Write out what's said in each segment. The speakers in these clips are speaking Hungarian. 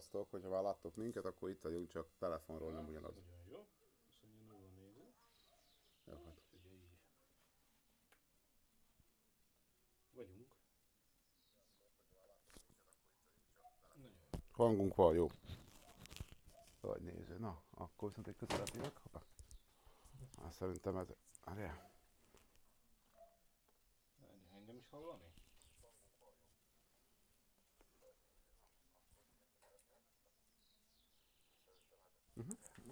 sziasztok, hogyha már láttok minket, akkor itt vagyunk, csak telefonról nem ugyanaz. Nagyon jó. Néző. Jó, hát. Ugye így. Vagyunk. Hangunk van, jó. Vagy néző, na, akkor viszont egy közelebb jövök. Hoppá. Hát szerintem ez... Várjál. Várj, Engem is hallani?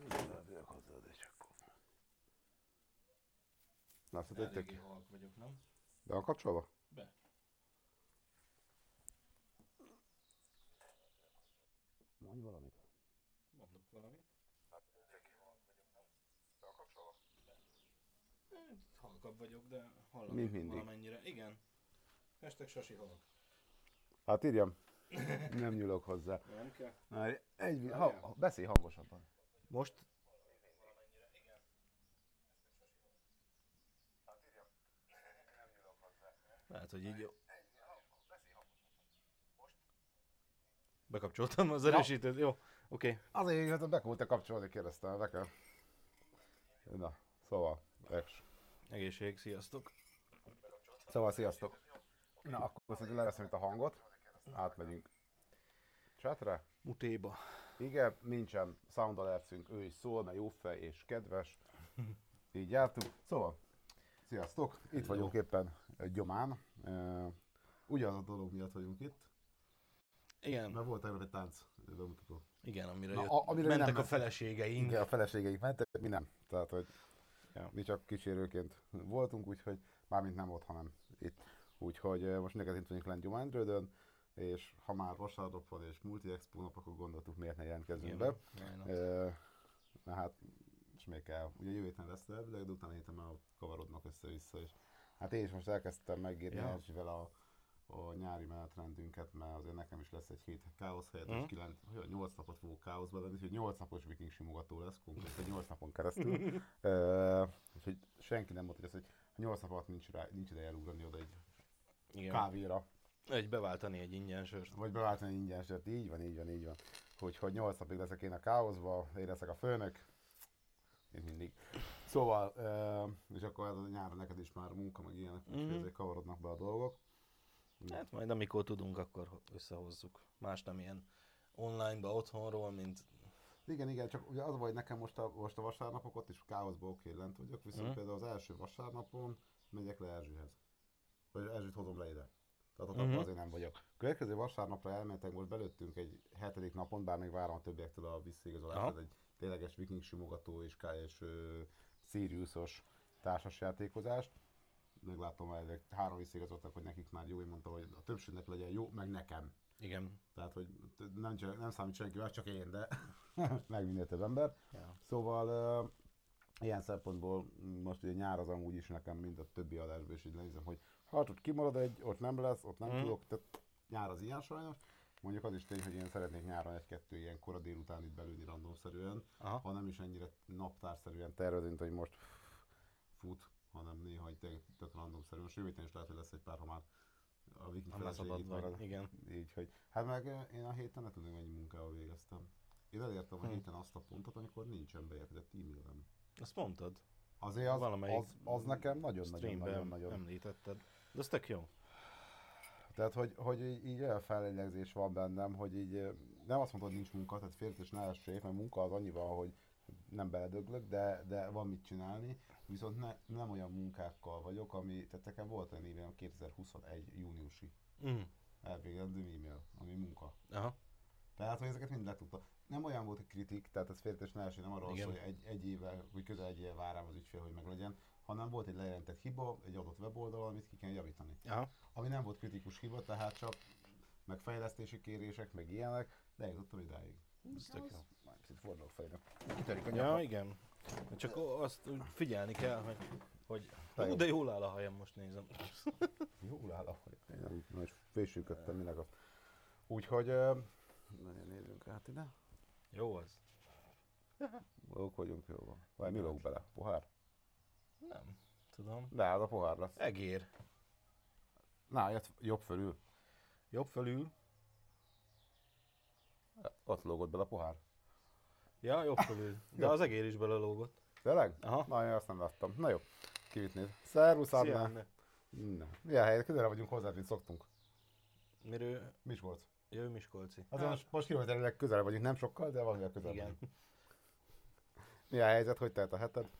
Közelebb jövök hozzád, és akkor... Egy Eléggé tök? halk vagyok, nem? Be van kapcsolva? Be. Mondj valamit. Mondok valamit. Hát, halkabb vagyok, de hallom Mint mindig. valamennyire. Igen. Hashtag Sasi halk. Hát írjam. Nem nyúlok hozzá. Nem kell? Várj, Egy, ha, ha, beszélj hangosabban. Most? Lehet, hogy így jó. Bekapcsoltam az erősítőt, jó. Oké. Okay. Azért, hogy be kell kapcsolni, kérdeztem, be kell. Na, szóval, Rex. Egészség, sziasztok. Szóval, sziasztok. Na, akkor szerintem leveszem itt a hangot. Átmegyünk chatre. Mutéba. Igen, nincsen sound alertünk, ő is szól, mert jó fej és kedves. Így jártunk. Szóval, sziasztok, itt vagyunk éppen gyomán. Ugyanaz a dolog miatt vagyunk itt, Igen, mert volt tegnap egy tánc bemutató. igen, amire, Na, jött, amire mentek nem a feleségeink. Igen, a feleségeik mentek, mi nem. Tehát, hogy Ja. mi csak kísérőként voltunk, úgyhogy mármint nem ott, hanem itt. Úgyhogy most neked vagyunk lent Gyománydrődön, és ha már vasárnap van és multi expo nap, akkor gondoltuk, miért ne jelentkezzünk Igen, be. Na hát, még kell. Ugye jövő héten lesz elvileg, de utána héten már kavarodnak össze-vissza is. Hát én is most elkezdtem megírni Ja. ja. a, a nyári menetrendünket, mert azért nekem is lesz egy hét káosz helyett, Mhm. és kilenc, olyan 8 napot fogok káoszba lenni, úgyhogy 8 napos viking simogató lesz, konkrétan 8 napon keresztül. uh, úgyhogy senki nem mondta, hogy, az, hogy a 8 nap alatt nincs, rá, nincs ideje elugrani oda egy Igen. kávéra, Egy beváltani egy ingyen sört. vagy beváltani ingyen sört, így van, így van, így van. Úgyhogy 8 napig leszek én a káoszba, én leszek a főnök, mint mindig. Szóval, és akkor ez a nyára neked is már munka, meg ilyenek, úgyhogy Mhm. ezért kavarodnak be a dolgok. Hát majd amikor tudunk, akkor összehozzuk. Más nem ilyen online-ba otthonról, mint... Igen, igen, csak ugye az a baj, hogy nekem most a, most a vasárnapok ott is káoszba oké lent vagyok, viszont Mhm. például az első vasárnapon megyek le Erzsihez. Vagy Erzsit hozom le ide. Tehát ott Mhm. uh-huh. azért nem vagyok. Következő vasárnapra elmentek, most belőttünk egy hetedik napon, bár még várom a többiektől a visszaigazolást, egy tényleges viking simogató és, és uh, Siriusos társasjátékozást. Meglátom, hogy három visszaigazoltak, hogy nekik már jó, én mondtam, hogy a többségnek legyen jó, meg nekem. Igen. Tehát, hogy nem, nem számít senki más, csak én, de meg minél több ember. Ja. Szóval uh, ilyen szempontból most ugye nyár az amúgy is nekem mind a többi adásban is így lenézem, hogy ha ott kimarad egy, ott nem lesz, ott nem mm. tudok, tehát nyár az ilyen sajnos. Mondjuk az is tény, hogy én szeretnék nyáron egy-kettő ilyen kora délután itt belőni randomszerűen, Aha. ha nem is ennyire naptárszerűen tervezni, mint hogy most fut, hanem néha egy tök, randomszerűen. Héten is lehet, hogy lesz egy pár, ha már a Viking Ha már feleség szabad itt vagy, marad. igen. Így, hogy hát meg én a héten nem tudom, mennyi munkával végeztem. Én elértem a héten azt a pontot, amikor nincsen bejegyzett e-mailem. Azt mondtad. Azért az, Valamelyik az, az nekem nagyon-nagyon Streamben nagyon, nagyon. említetted. De az tök jó. Tehát, hogy, hogy így, olyan felélegzés van bennem, hogy így nem azt mondod, hogy nincs munka, tehát félret és ne essék, mert munka az annyi van, hogy nem beledöglök, de, de van mit csinálni, viszont ne, nem olyan munkákkal vagyok, ami, tehát nekem volt olyan e-mailem 2021 júniusi Mm. elvégezendő e-mail, ami munka. Aha. Tehát, hogy ezeket mind letudta. Nem olyan volt, hogy kritik, tehát ez félretes ne nem arról szól, hogy egy, egy éve, vagy közel egy éve vár az ügyfél, hogy meglegyen, hanem volt egy lejelentett hiba egy adott weboldal, amit ki kell javítani. Aha. Ami nem volt kritikus hiba, tehát csak meg fejlesztési kérések, meg ilyenek, de eljutottam idáig. Ez tök jó. Majd picit fordulok fejre. Kitörik a Ja, nyaka. igen. Csak azt figyelni kell, hogy, hogy. Hú, de jól áll a hajam, most nézem. Jól áll a haj. Én is fésülködtem, minek azt. Úgyhogy, nagyon nézzünk át ide. Jó az. Jók vagyunk, jó van. Vagy mi lóg bele? Pohár? Nem, tudom. De hát a pohár lesz. Egér. Na, jött jobb fölül. Jobb fölül. Ott lógott bele a pohár. Ja, jobb fölül. De az egér is belelógott. Tényleg? Aha. Na, én azt nem láttam. Na jó, kivit néz. Szervusz, Szia, Anna. Na, milyen helyet? Közelre vagyunk hozzá, mint szoktunk. Miről? Miskolc. Jö Miskolci. Azon most, most kilométerileg közel vagyunk, nem sokkal, de valamivel közel igen. Mi a helyzet, hogy telt a heted?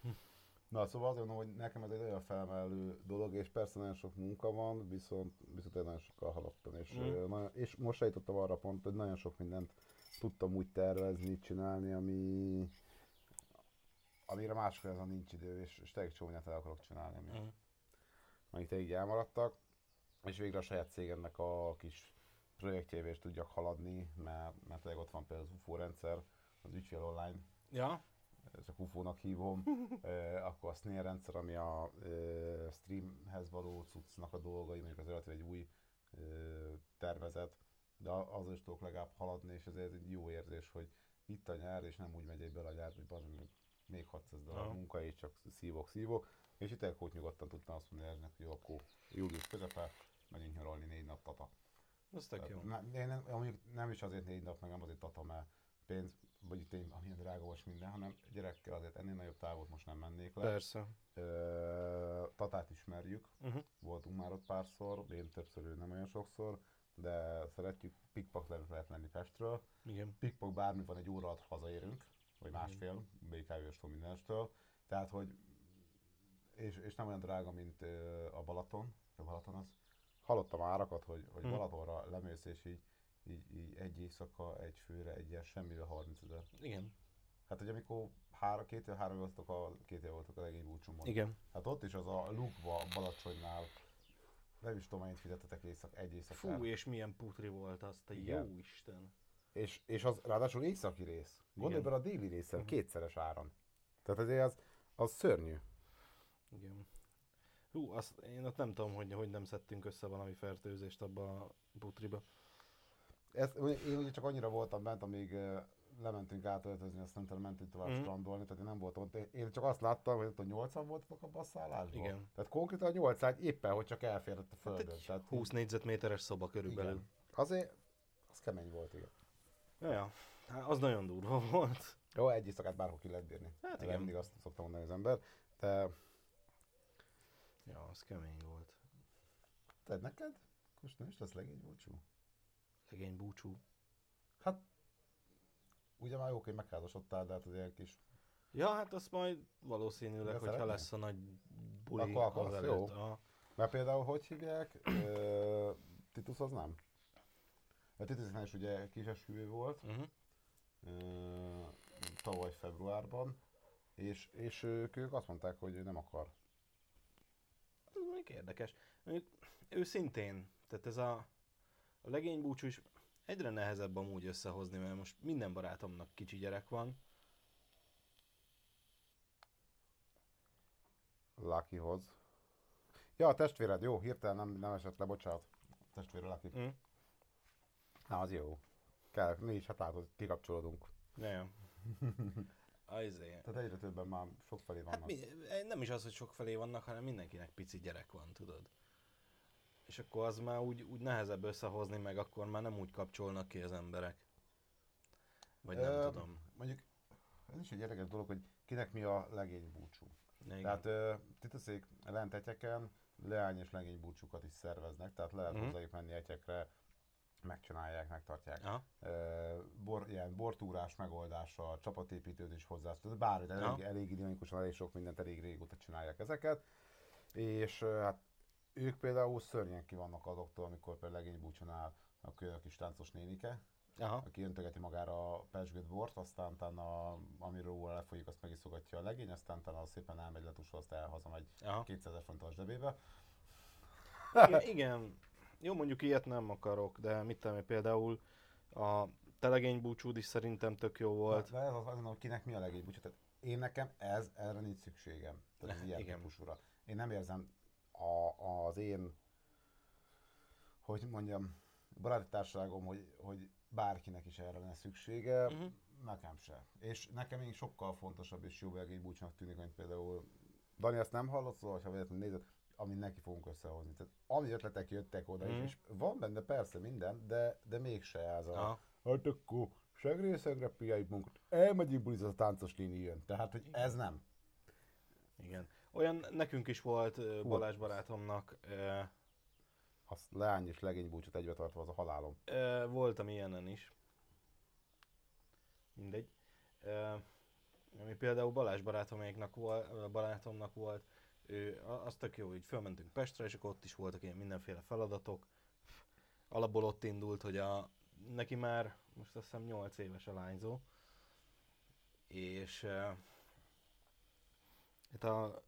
Na, szóval azt gondolom, hogy nekem ez egy olyan felmelő dolog, és persze nagyon sok munka van, viszont, viszont nagyon sokkal haladtam, és, Mm. mm. nagyon, és most eljutottam arra pont, hogy nagyon sok mindent tudtam úgy tervezni, csinálni, ami, amire máskor ez a nincs idő, és, és tényleg csomó mindent el akarok csinálni, ami, Mhm. amik így elmaradtak, és végre a saját cégemnek a kis projektjével is tudjak haladni, mert, mert ott van például az UFO rendszer, az ügyfél online, Ja? csak UFO-nak hívom, akkor a Snare rendszer, ami a streamhez való cuccnak a dolgai, mondjuk az relatív egy új tervezet, de a- azzal is tudok legalább haladni, és ez egy jó érzés, hogy itt a nyár, és nem úgy megy egy bele a nyár, hogy bazd még 600 dollár Aha. munka, és csak szívok, szívok, és itt egy nyugodtan tudtam azt mondani hogy jó, akkor július közepe, megyünk nyaralni négy nap tata. Az tök jó. Nem, én nem, mondjuk nem is azért négy nap, meg nem azért tata, mert pénz, vagy itt én, amilyen drága most minden, hanem gyerekkel azért ennél nagyobb távot most nem mennék le. Persze. Ö, Tatát ismerjük, Uh-huh. voltunk már ott párszor, én többször, ő nem olyan sokszor, de szeretjük, pikpak lehet, lenni Pestről. Igen. Pikpak bármi van, egy óra alatt hazaérünk, vagy másfél, BKV-stől mindenestől. Tehát, hogy és, és nem olyan drága, mint a Balaton. A Balaton az. Hallottam árakat, hogy, hogy Hm. Balatonra lemész, és így, így, így egy éjszaka, egy főre, egy ilyen semmivel 30 ezer. Igen. Hát, hogy amikor három, két év, három év voltak a, két év voltak a legény búcsúmon. Igen. Hát ott is az a Lukba, Balacsonynál, nem is tudom, mennyit fizettetek éjszak, egy éjszakára. Fú, és milyen putri volt az, te Igen. jó Isten. És, és az ráadásul északi rész. Gondolj bele a déli részen, Mhm. kétszeres áron. Tehát azért az, az szörnyű. Igen. Hú, azt, én ott nem tudom, hogy, hogy nem szedtünk össze valami fertőzést abba a putriba. Ez, én ugye csak annyira voltam bent, amíg lementünk átöltözni, aztán utána mentünk tovább Mhm. strandolni, tehát én nem voltam ott. Én csak azt láttam, hogy ott a 80 voltak abban a szállásban. Igen. Tehát konkrétan a 8 éppen, hogy csak elférett a Hát földön. egy tehát 20 négyzetméteres szoba körülbelül. igen. Azért az kemény volt, igen. Ja, ja. Hát az nagyon durva volt. Jó, egy éjszakát bárhol ki lehet bírni. Hát igen. Mindig azt szoktam mondani az ember. De Ja, az kemény volt. te neked? Most nem is lesz legény búcsú? Legény búcsú. Hát, ugye már jó, hogy megházasodtál, de hát az ilyen kis... Ja, hát azt majd valószínűleg, De hogyha lesz a nagy buli Akkor akarsz, az jó. előtt. Aha. Mert például hogy hívják? Ö, Titus az nem? A Titusnál is ugye kisesküvő volt, Uh-huh. ö, tavaly februárban, és, és ők, ők azt mondták, hogy nem akar. Mondjuk érdekes. Mondjuk őszintén, tehát ez a, a legény búcsú is egyre nehezebb amúgy összehozni, mert most minden barátomnak kicsi gyerek van. Luckyhoz. Ja, a testvéred, jó, hirtelen nem, nem esett le, bocsánat. Testvére Lucky. Mm. Na, az jó. Kell, mi is hát látod, kikapcsolódunk. Ja, ja. Azért. Tehát egyre többen már sok felé vannak. Hát mi, nem is az, hogy sok felé vannak, hanem mindenkinek pici gyerek van, tudod. És akkor az már úgy, úgy nehezebb összehozni, meg akkor már nem úgy kapcsolnak ki az emberek. Vagy nem Ö, tudom. Mondjuk, ez is egy érdekes dolog, hogy kinek mi a legény búcsú. Igen. Tehát ö, titaszék lenteteken leány és legény búcsúkat is szerveznek, tehát lehet Mhm. uh-huh. hozzájuk menni egyekre, megcsinálják, megtartják. Aha. Bor, ilyen bortúrás megoldása, csapatépítőt is hozzá, tehát bármit, elég, elég dinamikusan, elég sok mindent, elég régóta csinálják ezeket. És hát ők például szörnyen ki vannak azoktól, amikor például legény búcsúnál a kö- a kis táncos nénike, Aha. aki öntögeti magára a pesgőt bort, aztán utána, amiről lefolyik, azt megiszogatja a legény, aztán utána szépen elmegy letusol, azt elhazamegy Aha. 200 ezer fontos zsebébe. Igen, igen. Jó, mondjuk ilyet nem akarok, de mit tudom például a telegény búcsúd is szerintem tök jó volt. De ez az, az, kinek mi a legény búcsú. Tehát én nekem ez, erre nincs szükségem. Tehát ilyen Igen. típusúra. Én nem érzem a, az én, hogy mondjam, baráti társaságom, hogy, hogy bárkinek is erre lenne szüksége, uh-huh. nekem se. És nekem még sokkal fontosabb és jobb búcsúnak tűnik, mint például Dani, ezt nem hallott, szóval, ha véletlenül nézed, amit neki fogunk összehozni. Tehát ami ötletek jöttek oda, Mhm. és, és van benne persze minden, de, de mégse ez a, Aha. hát akkor segrészegre, piai munkat, elmegyünk bulizni, a táncos jön. Tehát, hogy ez nem. Igen. Olyan nekünk is volt ö, Balázs barátomnak, ö, Az leány és legény búcsút egybe tartva, az a halálom. ö, voltam ilyenen is. Mindegy. Ö, ami például Balázs barátoméknak volt, barátomnak volt, az tök jó, hogy fölmentünk Pestre, és akkor ott is voltak ilyen mindenféle feladatok. Alapból ott indult, hogy a, neki már most azt hiszem 8 éves a lányzó, és uh, hát a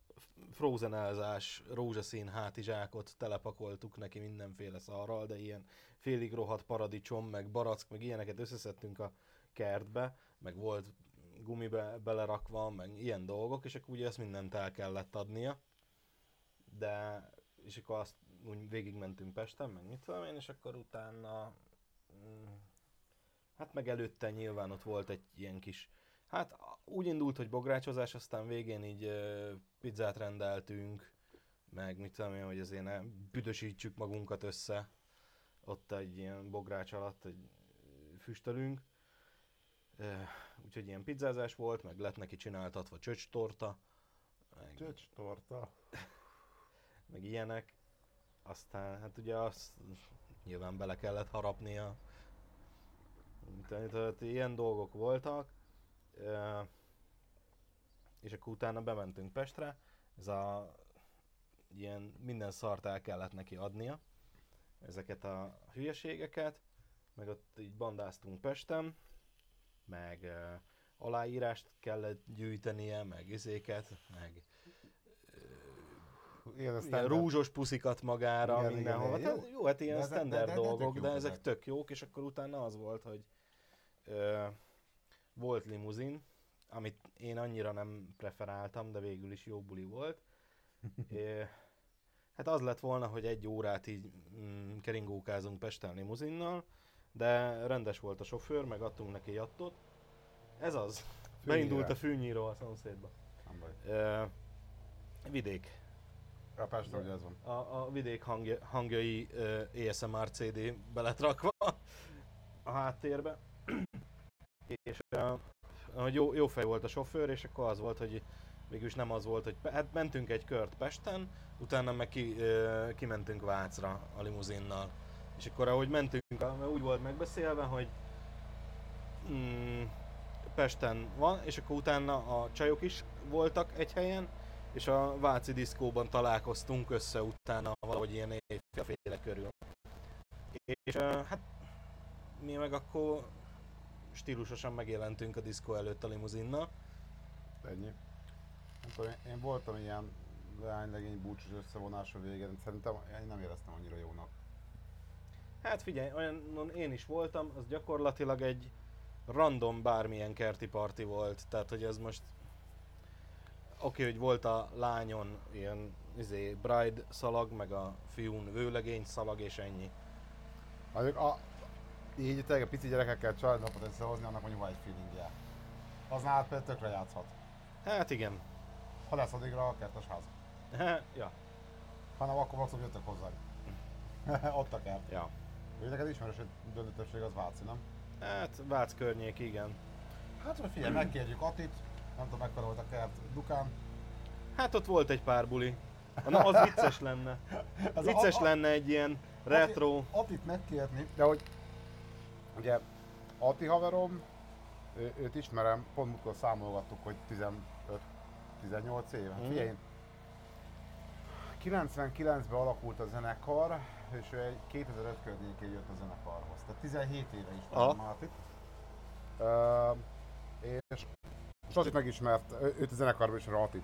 Frozen elzás rózsaszín hátizsákot telepakoltuk neki mindenféle szarral, de ilyen félig rohadt paradicsom, meg barack, meg ilyeneket összeszedtünk a kertbe, meg volt gumibe belerakva, meg ilyen dolgok, és akkor ugye ezt mindent el kellett adnia. De, és akkor azt úgy végigmentünk Pesten, meg mit tudom én, és akkor utána, mm, hát meg előtte nyilván ott volt egy ilyen kis, hát úgy indult, hogy bográcsozás, aztán végén így ö, pizzát rendeltünk, meg mit tudom én, hogy azért ne büdösítsük magunkat össze, ott egy ilyen bogrács alatt egy füstölünk. Ö, Úgyhogy ilyen pizzázás volt, meg lett neki csináltatva csöcstorta, meg, Csöcs torta. meg ilyenek. Aztán hát ugye azt nyilván bele kellett harapnia. Tehát, tehát ilyen dolgok voltak. És akkor utána bementünk Pestre. Ez a ilyen minden szart el kellett neki adnia. Ezeket a hülyeségeket. Meg ott így bandáztunk Pesten. Meg aláírást kellett gyűjtenie, meg izéket, meg Igen, ez ilyen rúzsos puszikat magára Igen, mindenhol. igen, jó. jó, hát ilyen De standard de- de- de dolgok, jók de ezek ezek. tök jók, és akkor utána az volt, hogy ö, volt limuzin, amit én annyira nem preferáltam, de végül is jó buli volt. é, hát az lett volna, hogy egy órát így mm, keringókázunk Pesten limuzinnal, de rendes volt a sofőr, meg adtunk neki jattot. Ez az. Beindult a fűnyíró a szomszédba. Nem baj. Ö, vidék. A Pestre ugye ez van. a, a vidék hangja, hangjai uh, ASMR CD be lett rakva a háttérbe. és uh, jó, jó fej volt a sofőr, és akkor az volt, hogy végülis nem az volt, hogy hát mentünk egy kört Pesten, utána meg ki, uh, kimentünk Vácra a limuzinnal. És akkor ahogy mentünk, úgy volt megbeszélve, hogy mm, Pesten van, és akkor utána a csajok is voltak egy helyen, és a Váci diszkóban találkoztunk össze utána valahogy ilyen éjfélféle körül. És hát mi meg akkor stílusosan megjelentünk a diszkó előtt a limuzinnal. Ennyi. Nem tudom, én- voltam ilyen leánylegény búcsús összevonásra végén, szerintem én nem éreztem annyira jónak. Hát figyelj, olyan én is voltam, az gyakorlatilag egy random bármilyen kerti parti volt, tehát hogy ez most oké, hogy volt a lányon ilyen izé, bride szalag, meg a fiún vőlegény szalag, és ennyi. Mondjuk a, így tényleg a pici gyerekekkel családnapot összehozni, annak mondjuk van egy feelingje. Az nálad például tökre játszhat. Hát igen. Ha lesz addigra a kertes ház. ja, Ha nem, akkor maximum jöttök hozzá. Ott a kert. ja. Ugye neked ismerős, hogy döntő többség az Váci, nem? Hát Vác környék, igen. Hát vagy figyelj, megkérjük Atit, nem tudom mekkora volt a kert Dukán. Hát ott volt egy pár buli. Na, az vicces lenne. Ez Vicces a- a- lenne egy ilyen retro... Atit megkérni, de hogy ugye Ati haverom, ő, őt ismerem, pont múltkor számolgattuk, hogy 15-18 éve. Hát Mhm. figyelj, 99-ben alakult a zenekar, és ő egy 2005 környékén jött a zenekarhoz. Tehát 17 éve Aha. ismerem Mátit. Uh, és Sasit megismert, őt a zenekarban Atit.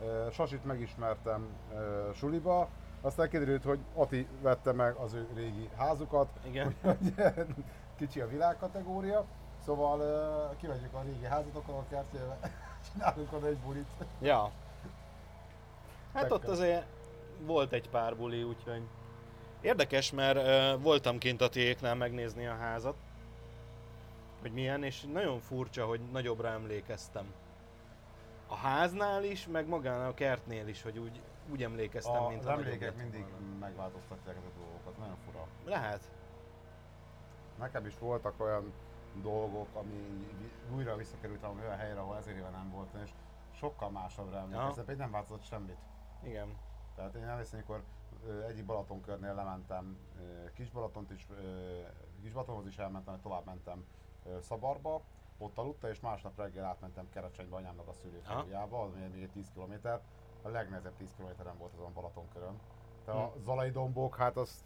Uh, Sasit megismertem suliba, aztán kiderült, hogy Ati vette meg az ő régi házukat, Igen. hogy kicsi a világkategória, szóval uh, kivegyük a régi házat, akkor a kertjébe csinálunk oda egy bulit. Ja. Hát ott Tekkel. azért volt egy pár buli, úgyhogy... Érdekes, mert uh, voltam kint a tiéknál megnézni a házat, hogy milyen, és nagyon furcsa, hogy nagyobbra emlékeztem. A háznál is, meg magán a kertnél is, hogy úgy, úgy emlékeztem, A, mint a emlékek mindig volna. megváltoztatják a dolgokat, nagyon fura. Lehet. Nekem is voltak olyan dolgok, ami újra visszakerültem olyan helyre, ahol ezer éve nem voltam, és sokkal másabbra emlékeztem, pedig nem változott semmit. Igen. Tehát én emlékszem, amikor egyik Balatonkörnél lementem ö, Kisbalatont is, ö, Kisbalatonhoz is elmentem, tovább mentem Szabarba, ott aludta, és másnap reggel átmentem Kerecsenybe anyámnak a szülőfalujába, az még egy 10 km. A legnehezebb 10 kilométeren volt azon Balatonkörön. Tehát a Zalai dombok, hát az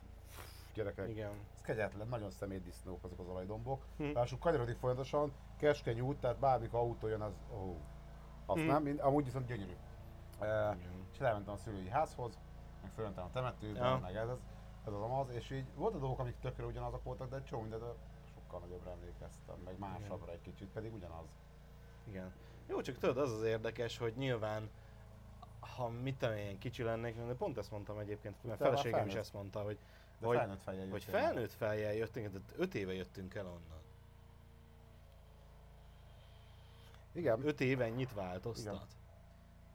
gyerekek, Igen. ez kegyetlen, nagyon szemétdisznók azok az Zalai dombok. Hm. Lássuk, kanyarodik folyamatosan, keskeny út, tehát bármikor autó jön, az, ó, az Hm. nem, mind- amúgy viszont gyönyörű. E, és elmentem a szülői házhoz, meg fölmentem a temetőbe, Ja. meg ez, ez, ez az amaz, és így volt a dolgok, amik tökre ugyanazok voltak, de egy csomó mindent sokkal nagyobbra emlékeztem, meg másabbra egy kicsit, pedig ugyanaz. Igen. Jó, csak tudod, az az érdekes, hogy nyilván, ha mit tudom én, kicsi lennék, de pont ezt mondtam egyébként, mert már feleségem is ezt mondta, hogy, De Hogy- felnőtt fejjel hogy jöttél meg. felnőtt fejjel jöttünk, de öt éve jöttünk el onnan. Igen, Öt éve ennyit változtat.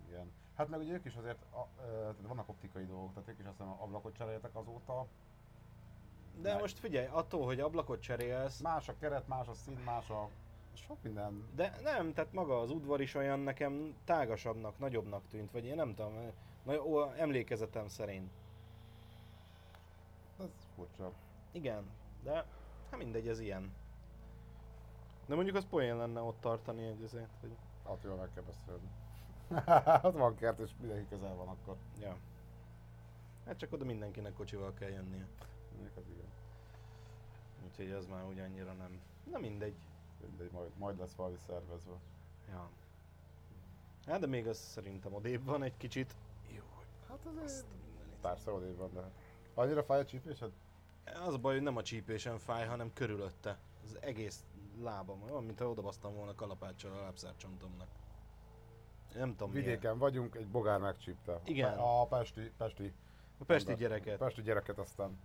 igen. Hát meg ugye ők is azért, a, ö, vannak optikai dolgok, tehát ők is azt hiszem ablakot cseréltek azóta. De Meg- most figyelj, attól, hogy ablakot cserélsz, Más a keret, más a szín, más a... Sok minden. de nem, tehát maga az udvar is olyan nekem tágasabbnak, nagyobbnak tűnt, vagy én nem tudom, na, ó, emlékezetem szerint. Ez furcsa. Igen, de hát mindegy, ez ilyen. De mondjuk az poén lenne ott tartani egy azért, hogy... Attól meg kell beszélni. Ott van kert, és mindenki közel van akkor. Ja. Hát csak oda mindenkinek kocsival kell jönnie. Mondjuk az igen. Úgyhogy az már úgy annyira nem... Na mindegy. Mindegy, majd, majd lesz valami szervezve. Ja. Hát de még az szerintem odébb van egy kicsit. Jó, Hát azért... azt a. Persze odébb van, de... Annyira fáj a csípésed? Az a baj, hogy nem a csípésen fáj, hanem körülötte. Az egész lábam, olyan, mint ha odabasztam volna kalapáccsal a lábszárcsontomnak. Nem tudom Vidéken vagyunk, egy bogár megcsípte. Igen. A pesti, pesti, miért. A pesti gyereket. Pesti gyereket aztán.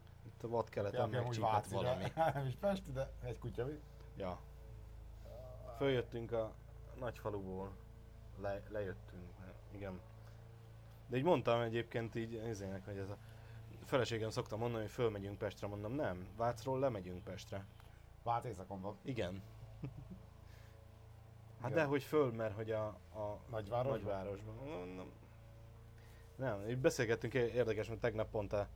Itt a vadkeleten Ja, megcsípett Váci, valami. Nem is Pesti, de egy kutya mi? Ja. Följöttünk a nagyfaluból. Le, lejöttünk, igen. De így mondtam egyébként így nézének, hogy ez a feleségem szokta mondani, hogy fölmegyünk Pestre, mondom nem, Vácról lemegyünk Pestre. Vác éjszakon van. Igen. Hát Igen. de hogy föl, mert hogy a, a Nagyvárosban? nagyvárosban. Nem, nem, így beszélgettünk, érdekes, mert tegnap pont a,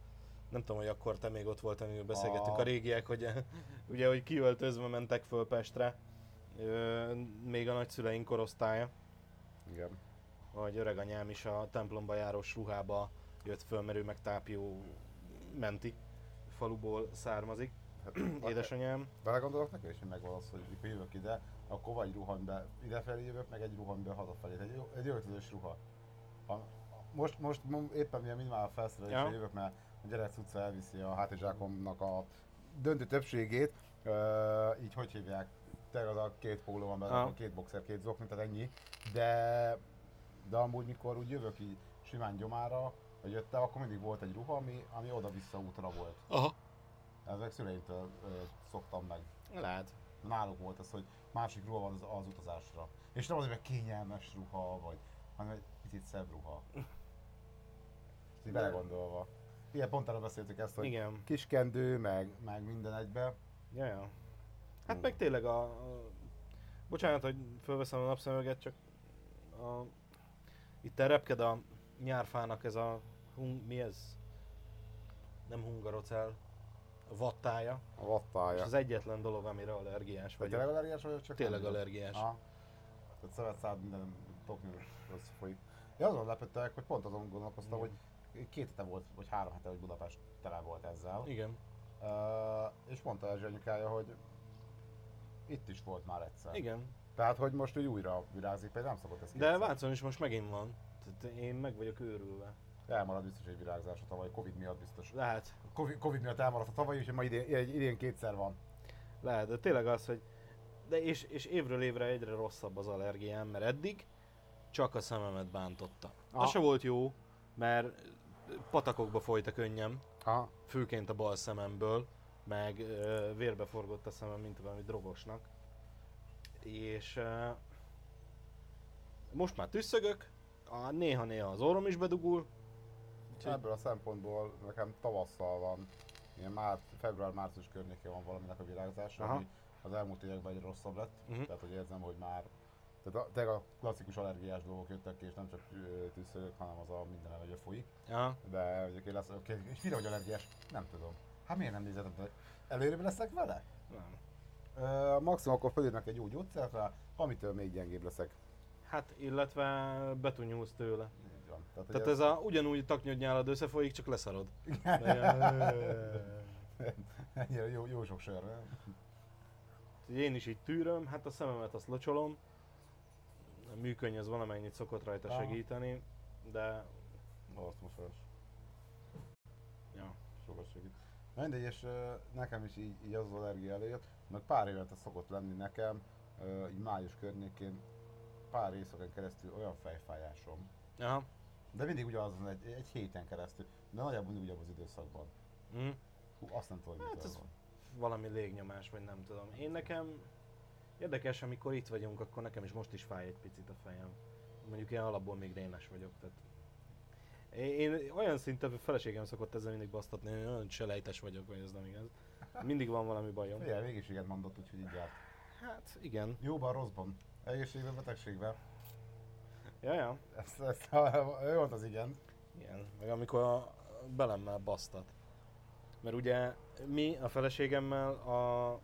nem tudom, hogy akkor te még ott voltál, amikor beszélgettünk A- a régiek, hogy ugye, hogy kiöltözve mentek föl Pestre, ö, még a nagyszüleink korosztálya, Igen. vagy öreganyám is a templomba járós ruhába jött föl, mert ő meg tápió menti faluból származik, Hát, édesanyám. Belegondolok neki is, hogy megvan az, hogy mikor jövök ide, akkor vagy ruhambe idefelé jövök, meg egy ruhambe hazafelé. Egy, egy öltözős ruha. A, most, most mo- éppen milyen minimál felszerelésre Ja. jövök, mert a gyerek utca elviszi a hátizsákomnak a döntő többségét. Uh, így hogy hívják? Tényleg az a két póló van benne, akkor két boxer, két zokni, tehát ennyi. De, de amúgy mikor úgy jövök így simán gyomára, vagy jöttem, akkor mindig volt egy ruha, ami, ami oda-vissza útra volt. Aha. Ez meg szüleimtől ö, szoktam meg. Lehet. Náluk volt az, hogy másik ruha van az, az utazásra. És nem azért, mert kényelmes ruha, vagy, hanem egy picit szebb ruha. Így belegondolva. Igen, pont arra beszéltük ezt, hogy Igen. kiskendő, meg, meg minden egybe. Ja, ja. Hát Hú. meg tényleg a, a... Bocsánat, hogy fölveszem a napszemüveget, csak a... Itt repked a nyárfának ez a... Hung... Mi ez? Nem hungarocel. A vattája. A És vattája. az egyetlen dolog, amire allergiás Vagy vagyok. tényleg allergiás vagy, csak Tényleg nem? allergiás. Aha. Tehát szövetszád minden tokni összefolyik. Én azon lepődtek, hogy pont azon gondolkoztam, Igen. hogy két hete volt, vagy három hete, hogy Budapest tele volt ezzel. Igen. Uh, és mondta Erzsi anyukája, hogy itt is volt már egyszer. Igen. Tehát, hogy most úgy újra virágzik, pedig nem szokott ez De. Vácon is most megint van. Tehát én meg vagyok őrülve. Elmarad biztos egy virágzás a tavaly, Covid miatt biztos. Lehet. Covid, Covid miatt elmaradt a tavaly, úgyhogy ma idén, idén kétszer van. Lehet, de tényleg az, hogy... De és, és évről évre egyre rosszabb az allergiám, mert eddig csak a szememet bántotta. Aha. Az se volt jó, mert patakokba folyt a könnyem, Ha, főként a bal szememből, meg ö, vérbe forgott a szemem, mint valami drogosnak. És ö, most már tüsszögök, a, néha-néha az orrom is bedugul, Úgyhogy- ebből a szempontból nekem tavasszal van, ilyen már, február-március környékén van valaminek a virágzása, Aha. ami, az elmúlt években egyre rosszabb lett. Mhm. Tehát, hogy érzem, hogy már tehát a, tényleg a klasszikus allergiás dolgok jöttek ki, és nem csak ö, tűzszörök, hanem az a minden hogy folyik. Aha. De hogy lesz, oké, és mire vagy allergiás? Nem tudom. Hát miért nem nézed, hogy előrébb leszek vele? Nem. Ö, maximum akkor felírnak egy jó gyógyszert rá, amitől még gyengébb leszek. Hát, illetve betunyulsz tőle. Így van. Tehát, Tehát ez a ugyanúgy taknyodnyálad összefolyik, csak leszarod. Ennyire jó, jó sok sör? Én is így tűröm, hát a szememet azt locsolom. A műköny az valamennyit szokott rajta Aha. segíteni, de Azt most fel. ja. sokat segít. Na mindegy, és nekem is így, így az az allergia előjött, meg pár évente szokott lenni nekem, így május környékén, pár éjszakán keresztül olyan fejfájásom. Aha. De mindig ugyanazon egy, egy héten keresztül, de nagyjából mindig ugyanaz az időszakban. Mm. Hú, azt nem tudom, hogy Hát mitől ez- van. Valami légnyomás, vagy nem tudom. Én nekem érdekes, amikor itt vagyunk, akkor nekem is most is fáj egy picit a fejem. Mondjuk én alapból még rénes vagyok, tehát én, olyan szinten, hogy feleségem szokott ezzel mindig basztatni, hogy olyan selejtes vagyok, vagy ez nem igaz. Mindig van valami bajom. Figyelj, mégis igen mondott, úgyhogy így járt. Hát igen. Jóban, rosszban. Egészségben, betegségben. Ja, ja. Ezt, ezt, ő volt az igen. Igen, meg amikor a belemmel basztat. Mert ugye mi a feleségemmel a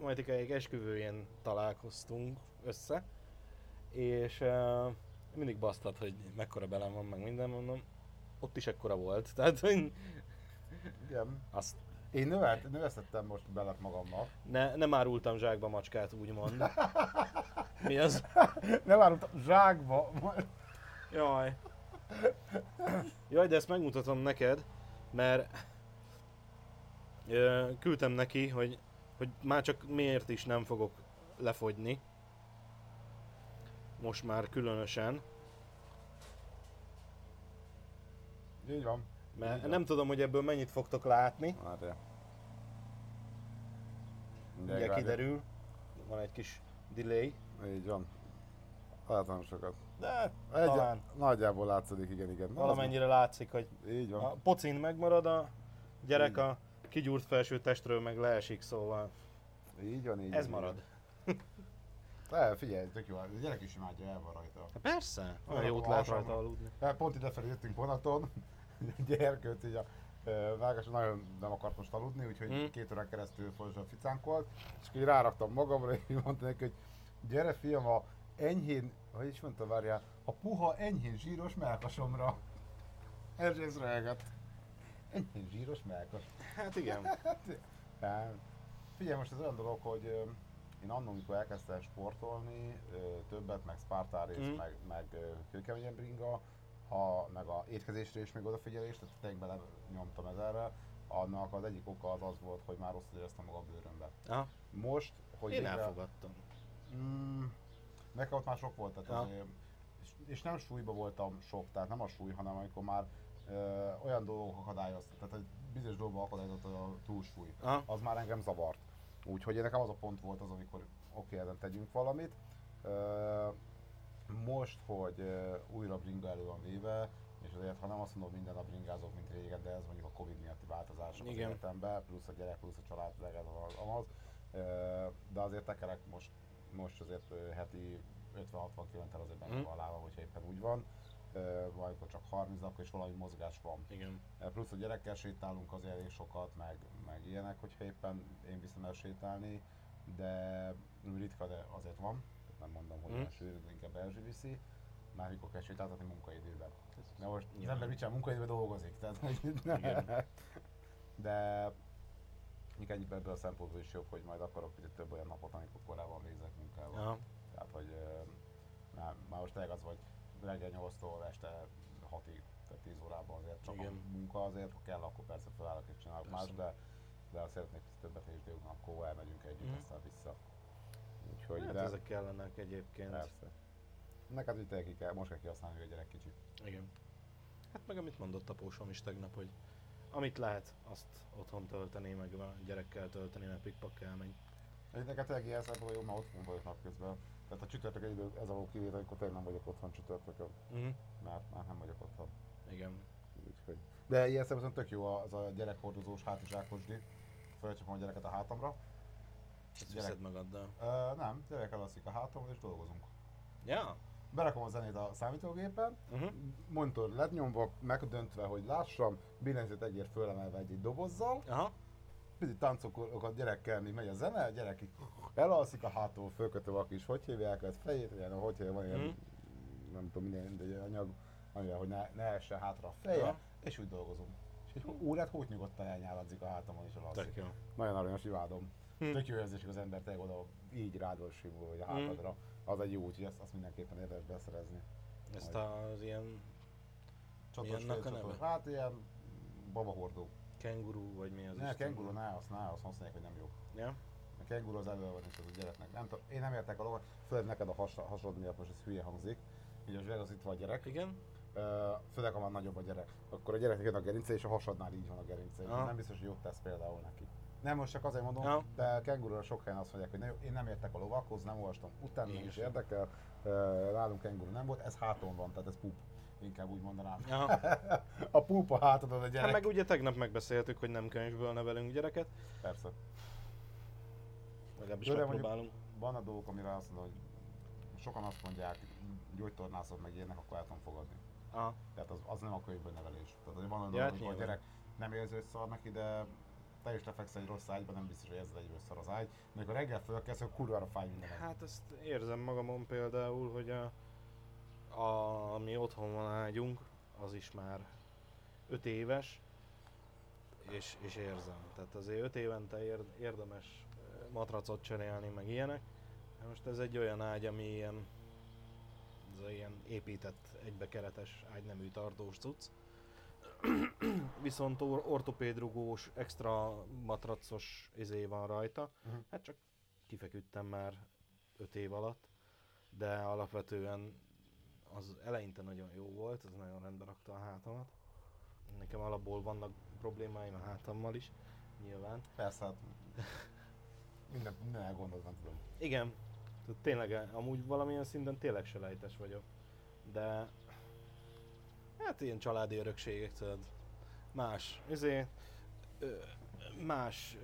Majtikáig esküvőjén találkoztunk össze, és uh, mindig basztat, hogy mekkora belem van, meg minden mondom. Ott is ekkora volt, tehát hogy Igen. azt Én növelt, növesztettem most belet magamnak. ne, nem árultam zsákba macskát, úgymond. Mi az? Nem árultam zsákba. Jaj. Jaj, de ezt megmutatom neked, mert ö, küldtem neki, hogy, hogy már csak miért is nem fogok lefogyni. Most már különösen, Így van. mert Így van. nem tudom, hogy ebből mennyit fogtok látni. Várjál. Ugye kiderül. Van egy kis delay. Így van. Hát nem sokat. De Egy, talán nagyjából látszik, igen, igen. Na, az- valamennyire látszik, hogy Így van. a pocin megmarad, a gyerek a kigyúrt felső testről meg leesik, szóval Így van, így ez van, marad. De figyelj, tök jó, a gyerek is imádja, el van rajta. Hát persze, olyan jót lehet rajta aludni. Hát pont idefelé jöttünk vonaton, gyerkőt így a Vágás nagyon nem akart most aludni, úgyhogy Hmm. két órán keresztül folyamatosan ficánkolt, és akkor így ráraktam magamra, és mondta neki, hogy gyere fiam, a enyhén, hogy is mondta, várjál, a puha enyhén zsíros melkasomra. Ez ez röhögött. Zsíros melkas. Hát igen. Hát, figyelj, most ez olyan dolog, hogy én annól, amikor elkezdtem sportolni, többet, meg Spartan rész, Mm. meg, meg kőkeményen bringa, ha, meg a étkezésre is még odafigyelés, tehát tényleg bele nyomtam ezerre, annak az egyik oka az az volt, hogy már rosszul éreztem magam bőrömbe. Aha. Most, hogy Én végre- elfogadtam. Mm, nekem ott már sok volt, tehát azért, és, és nem súlyba voltam sok, tehát nem a súly, hanem amikor már olyan dolgok akadályoztak, tehát egy bizonyos dolgokban akadályozott a túlsúly Aha. az már engem zavart. Úgyhogy nekem az a pont volt az, amikor oké, ezen tegyünk valamit. Most, hogy újra bringa elő van véve, és azért, ha nem azt mondom, minden nap bringázok, mint régen, de ez mondjuk a Covid miatti változások az Igen. életemben, plusz a gyerek, plusz a család, legyen az, az. De azért tekerek most, most azért heti 50-60 km azért benne Mhm. van a lábam, hogyha éppen úgy van. Vagy csak 30, akkor is valami mozgás van. Igen. Plusz a gyerekkel sétálunk azért elég sokat, meg, meg ilyenek, hogyha éppen én viszem el sétálni, de ritka, de azért van. Tehát nem mondom, hogy Mm. de inkább Erzsi viszi. Már mikor kell sétáltatni munkaidőben. De most az Nyilván. ember mit csinál, munkaidőben dolgozik. Tehát, hogy de inkább ebből a szempontból is jobb, hogy majd akarok hogy több olyan napot, amikor korábban végzek munkával. Aha. Tehát, hogy már, már most tényleg az, hogy reggel 8-tól este 6-ig, tehát 10 órában azért csak Igen. a munka azért, ha kell, akkor persze felállok és csinálok Persze. más, de, de ha szeretnék többet és délután, akkor elmegyünk együtt, Mhm. aztán vissza. Úgyhogy, Hát de ezek kellenek egyébként. persze. Neked úgy tényleg ki kell, most kell kihasználni, hogy a gyerek kicsi. Igen. Hát meg amit mondott apósom is tegnap, hogy amit lehet, azt otthon tölteni, meg a gyerekkel tölteni, mert pikpak elmegy. Egy neked tényleg ilyen szempontból jó, mert otthon vagyok napközben. Tehát a csütörtök egy ez a kivétel, amikor tényleg nem vagyok otthon csütörtökön. Uh-huh. Már, már nem vagyok otthon. Igen. Úgyhogy. De ilyen szempontból tök jó az a gyerekhordozós hátizsákosdi. Felcsapom a gyereket a hátamra, Ezt Gyerek. magaddal. Ö, nem, gyerek elalszik a hátamon és dolgozunk. Ja? Berakom a zenét a számítógépen, Uh-huh. monitor lett nyomva, megdöntve, hogy lássam, billentyűt egyért fölemelve egy, egy dobozzal, Aha. Picit táncokat gyerekkel, mi megy a zene, a gyerek így elalszik a hátul, fölkötve a kis, hogy hívják ezt, fejét, ilyen, hogy hívják, van ilyen, Mhm. nem tudom, minden mindegy anyag, amivel, hogy ne, ne essen hátra a feje, Aha. és úgy dolgozunk. És egy órát hót nyugodtan elnyáladzik a hátamon és elalszik. Tök. Nagyon aranyos, imádom. Hm. Tök jó érzés, az ember tényleg oda így rád simul, vagy a Hm. hátadra. Az egy jó, úgyhogy ezt, azt mindenképpen érdemes beszerezni. Ezt az ilyen Csatos, a neve? Hát ilyen babahordó. Kenguru, vagy mi az Ne, kenguru, azt ne, azt mondják, hogy nem jó. Ja? A kenguru az elő van, és az a gyereknek. Nem tudom, én nem értek a lovat, főleg neked a has, hasad miatt most ez hülye hangzik. Ugye az itt van a gyerek, Igen? Főleg ha már nagyobb a gyerek, akkor a gyereknek jön a gerince, és a hasadnál így van a gerince. Aha. Nem biztos, hogy jót tesz például neki. Nem, most csak azért mondom, Ja. de kengurúra sok helyen azt mondják, hogy én nem értek a lovakhoz, nem olvastam, utána nem is érdekel, nálunk kenguru nem volt, ez háton van, tehát ez pup, inkább úgy mondanám. Ja. a pup a hátadon a gyerek. Hát meg ugye tegnap megbeszéltük, hogy nem könyvből nevelünk gyereket. Persze. Legalábbis De megpróbálunk. Van a dolgok, amire azt mondom, hogy sokan azt mondják, gyógytornászok meg ilyenek, akkor el tudom fogadni. Aha. Tehát az, az nem a könyvből nevelés. Tehát hogy van olyan Ja, dolog, hát amikor a gyerek nem érzi, hogy szar neki, de te is lefeksz egy rossz ágyba, nem biztos, hogy érzed egyből szar az ágy. De amikor reggel fölkelsz, akkor kurvára fáj minden. Hát ezt érzem magamon például, hogy a, a, ami otthon van ágyunk, az is már 5 éves, és, és érzem. Tehát azért 5 évente ér, érdemes eh, matracot cserélni, meg ilyenek. Hát Most ez egy olyan ágy, ami ilyen, ez ilyen épített, egybekeretes ágynemű tartós cucc. Viszont or- ortopédrugós, extra matracos izé van rajta. Mhm. Hát csak kifeküdtem már 5 év alatt, de alapvetően az eleinte nagyon jó volt, ez nagyon rendbe rakta a hátamat. Nekem alapból vannak problémáim a hátammal is, nyilván. Persze, hát minden, minden elgondolod, nem tudom. Igen, tehát tényleg, amúgy valamilyen szinten tényleg selejtes vagyok, de hát ilyen családi örökségek, tudod, más, izé, ö, más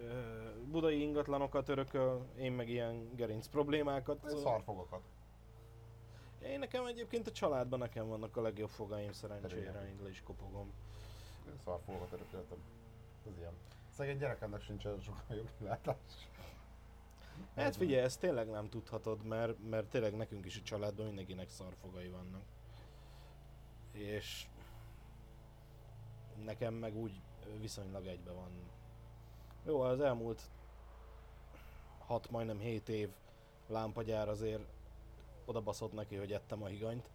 budai ingatlanokat örököl, én meg ilyen gerinc problémákat. Ez szarfogokat. Én nekem egyébként a családban nekem vannak a legjobb fogaim szerencsére, én le is kopogom. Szarfogokat örököltem. Ez ilyen. Szegény gyerekemnek sincsen sokkal jobb kilátás. Hát figyelj, ezt tényleg nem tudhatod, mert, mert tényleg nekünk is a családban mindenkinek szarfogai vannak. És nekem meg úgy viszonylag egybe van. Jó, az elmúlt 6, majdnem 7 év lámpagyár azért oda baszott neki, hogy ettem a higanyt.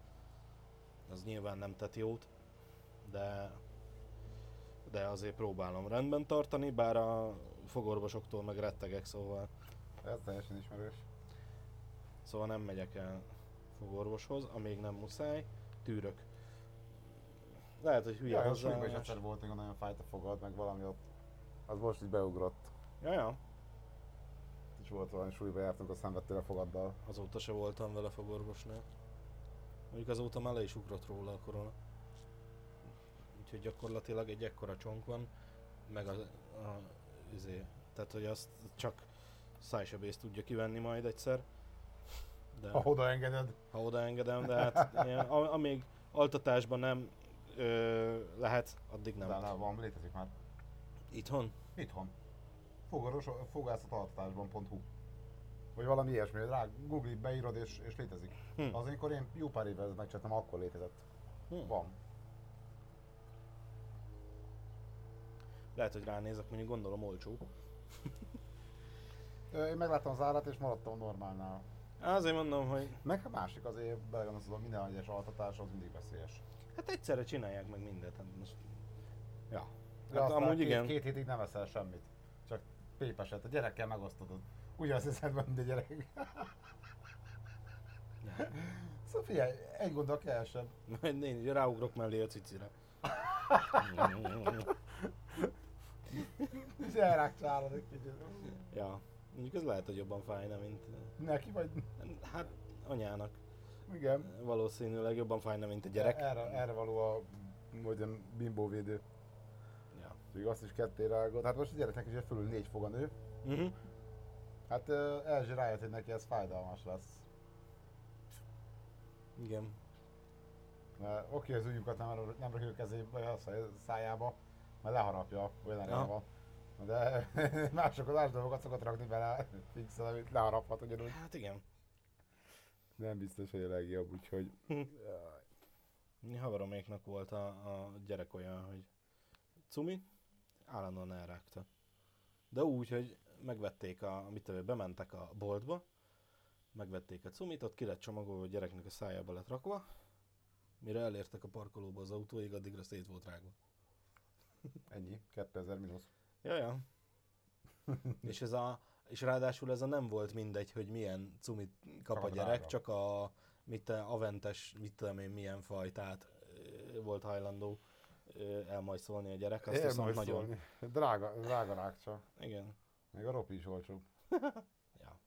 Az nyilván nem tett jót, de de azért próbálom rendben tartani, bár a fogorvosoktól meg rettegek, szóval Ez teljesen ismerős. Szóval nem megyek el fogorvoshoz, amíg nem muszáj, tűrök. Lehet, hogy hülye Ja, hozzá. is egyszer volt, amikor nagyon fájt a fogad, meg valami ott. Az most így beugrott. Ja, ja, És volt valami súlyba jártunk, azt szenvedtél a fogaddal. azóta se voltam vele fogorvosnál. Mondjuk azóta már le is ugrott róla a korona. Úgyhogy gyakorlatilag egy ekkora csonk van, meg a, a izé, tehát hogy azt csak szájsebész tudja kivenni majd egyszer. De... Ha odaengeded. ha odaengedem, de hát ilyen, amíg altatásban nem ö, lehet, addig nem. De nem, van, létezik már. Itthon? Itthon. Fogaros, fogászatalatatásban.hu Vagy valami ilyesmi, rá Google beírod és, és létezik. Hm. Az amikor én jó pár évvel megcsináltam, akkor létezett. Hm. Van. Lehet, hogy ránézek, mondjuk gondolom olcsó. Én megláttam az árat és maradtam a normálnál. Azért mondom, hogy Meg a másik azért belegondolsz, hogy minden egyes altatás az mindig veszélyes. hát egyszerre csinálják meg mindet. Hát most... Ja. Hát aztán amúgy két, igen. két hétig nem eszel semmit. Pépeset. A gyerekkel megosztod. Ugyanazt hiszed, mint a gyerek. Szóval figyelj, egy gondol kevesebb. Majd én is ráugrok mellé a cicire. És elrákcsálod egy kicsit. ja. Mondjuk ez lehet, hogy jobban fájna, mint... Neki vagy? Hát anyának. Igen. Valószínűleg jobban fájna, mint a gyerek. Erre, erre való a mondjam, bimbóvédő. Úgyhogy azt is ketté rágod. Hát most a gyereknek is fölül négy fog a nő. Uh-huh. Hát Erzsi rájött, hogy neki ez fájdalmas lesz. Igen. Mert Oké, az ujjukat nem, nem röhög kezébe, a száj- szájába, mert leharapja olyan arányban. De mások az más dolgokat szokott rakni bele, fixen, amit leharaphat ugyanúgy. Hát igen. Nem biztos, hogy a legjobb, úgyhogy... Mi haveroméknak volt a, a gyerek olyan, hogy Cumi állandóan elrágta. De úgy, hogy megvették a, mit tudom, bementek a boltba, megvették a cumit, ott ki lett csomagolva, a gyereknek a szájába lett rakva, mire elértek a parkolóba az autóig, addigra szét volt rágva. Ennyi, 2000 mínusz. Ja, ja. és ez a, és ráadásul ez a nem volt mindegy, hogy milyen cumit kap a gyerek, csak a mit, te- aventes, mit tudom én, milyen fajtát volt hajlandó elmajszolni a gyerek. Azt hiszem nagyon... Drága, drága rákcsa. Igen. Még a ropi is olcsó. Ja.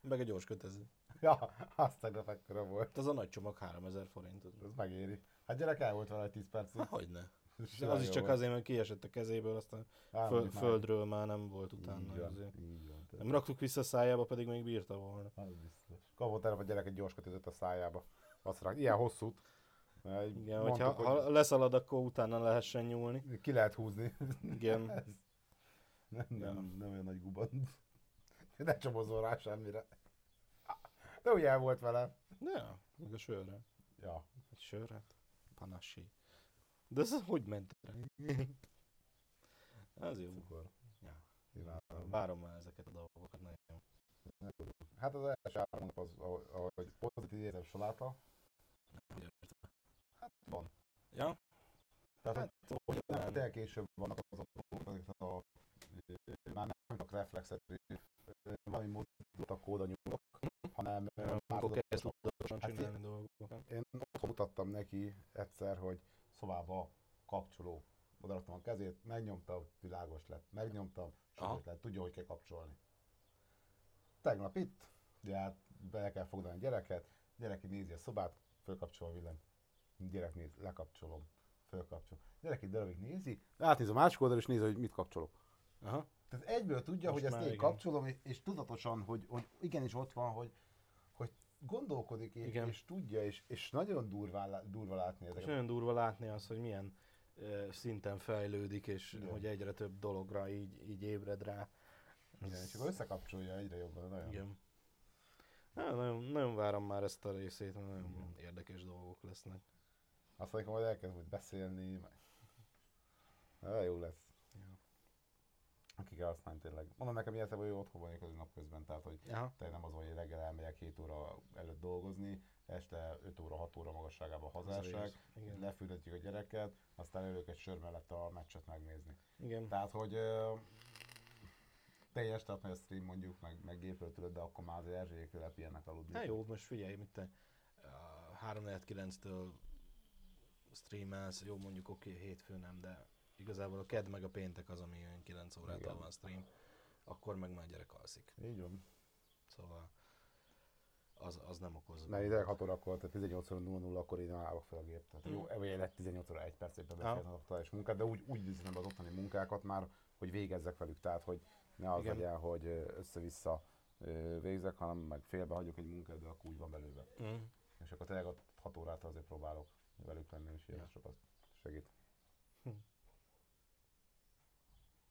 Meg a gyors kötező. Ja, azt tegnap ekkora volt. Az a nagy csomag 3000 forint. Ez megéri. Hát gyerek el volt vele egy 10 percig. Hát hogyne. De az is csak volt. azért, mert kiesett a kezéből, aztán Á, föl, már. földről már nem volt utána. Így van, Azért. így van. Nem raktuk vissza a szájába, pedig még bírta volna. Az biztos. Kapott el a gyerek egy gyors kötözött a szájába. Azt rá, ilyen hosszút. Igen, mondtuk, hogyha ha leszalad, akkor utána lehessen nyúlni. Ki lehet húzni. Igen. Ez nem, nem, Ja. nem olyan nagy guban. Ne csomozzon rá semmire. De ugye el volt vele. Ja, meg a sörre. Ja. Egy sör, hát panassi. De ez hogy ment rá? Ez jó. Cukor. Ja. Imádom. Várom már ezeket a dolgokat nagyon. Hát az első három nap az, ahogy pozitív érzem saláta. Hát van. Ja? Tehát Hát, hát, hogy nem, tényleg később vannak azok, azok a, ö, már nem csak reflexzerű, valami mozdult a kód a nyúlok, hanem ö, már Akkor tudod, kezd tudatosan Hát csinálni dolgokat. én otthon mutattam neki egyszer, hogy szobába kapcsoló. Oda raktam a kezét, megnyomtam, világos lett, megnyomtam, sötét lett, tudja, hogy kell kapcsolni. Tegnap itt, ugye hát be kell foglalni a gyereket, gyerek így nézi a szobát, fölkapcsol a villany. Gyerek néz, lekapcsolom, fölkapcsolom. Gyerek egy darabig nézi, átnéz a másik oldalra, és nézi, hogy mit kapcsolok. Aha. Tehát egyből tudja, Most hogy ezt én igen. kapcsolom, és, és tudatosan, hogy, hogy igenis ott van, hogy, hogy gondolkodik, és, Igen. és tudja, és, és nagyon durvá, durva látni És ezeket. nagyon durva látni az, hogy milyen ö, szinten fejlődik, és Igen. hogy egyre több dologra így, így ébred rá. Igen, és akkor összekapcsolja egyre jobban, nagyon. Igen. Hát, nagyon, nagyon várom már ezt a részét, mert nagyon érdekes dolgok lesznek. Azt mondjuk, hogy elkezd majd beszélni, meg... Jó lesz. Ja. Aki kell használni tényleg. Mondom nekem ilyen hogy otthon vagyok az napközben, tehát hogy Aha. te nem az, hogy reggel elmegyek 7 óra előtt dolgozni, este 5 óra, 6 óra magasságában. Igen. lefürdetjük a gyereket, aztán elők egy sör mellett a meccset megnézni. Igen. Tehát, hogy ö, teljes, tehát hogy a stream mondjuk, meg, meg gépről tudod, de akkor már az Erzsélyek lepilyenek aludni. Hát jó, most figyelj, mit te 3-4-9-től streamelsz, jó mondjuk oké, okay, hétfő nem, de igazából a kedd meg a péntek az, ami olyan 9 órától Igen. van stream, akkor meg már gyerek alszik. Így van. Szóval az, az nem okoz. Mert ide 6 órakor, tehát 18 óra 00 akkor én állok fel a gép. Tehát Mhm. jó, vagy lett 18 óra 1 perc éppen befejezem az aktuális munkát, de úgy, úgy üzem az otthoni munkákat már, hogy végezzek velük. Tehát, hogy ne az Igen. legyen, hogy össze-vissza végzek, hanem meg félbe hagyok egy munkát, de akkor úgy van belőle. Mm. És akkor tényleg ott 6 órát azért próbálok velük lenni, és Ja. sokat segít.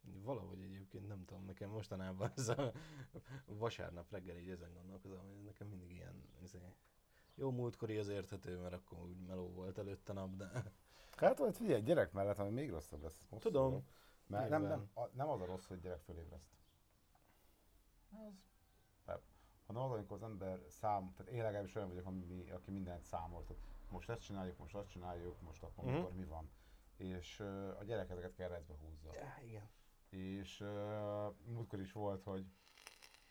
Valahogy egyébként nem tudom, nekem mostanában ez a vasárnap reggel így ezen gondolkozom, hogy ez nekem mindig ilyen, izé, jó múltkori az érthető, mert akkor úgy meló volt előtte nap, de Hát, hogy figyelj, gyerek mellett, ami még rosszabb lesz. Most Tudom. szólok. Mert nem, nem, a, nem az a rossz, hogy gyerek fölébreszt. Az. Hanem az, amikor az ember szám, tehát én legalábbis olyan vagyok, ami, aki mindent számol. Tehát most ezt csináljuk, most azt csináljuk, most akkor Mhm. mikor mi van. És uh, a gyerek ezeket keresztbe húzza. ja, igen. És uh, múltkor is volt, hogy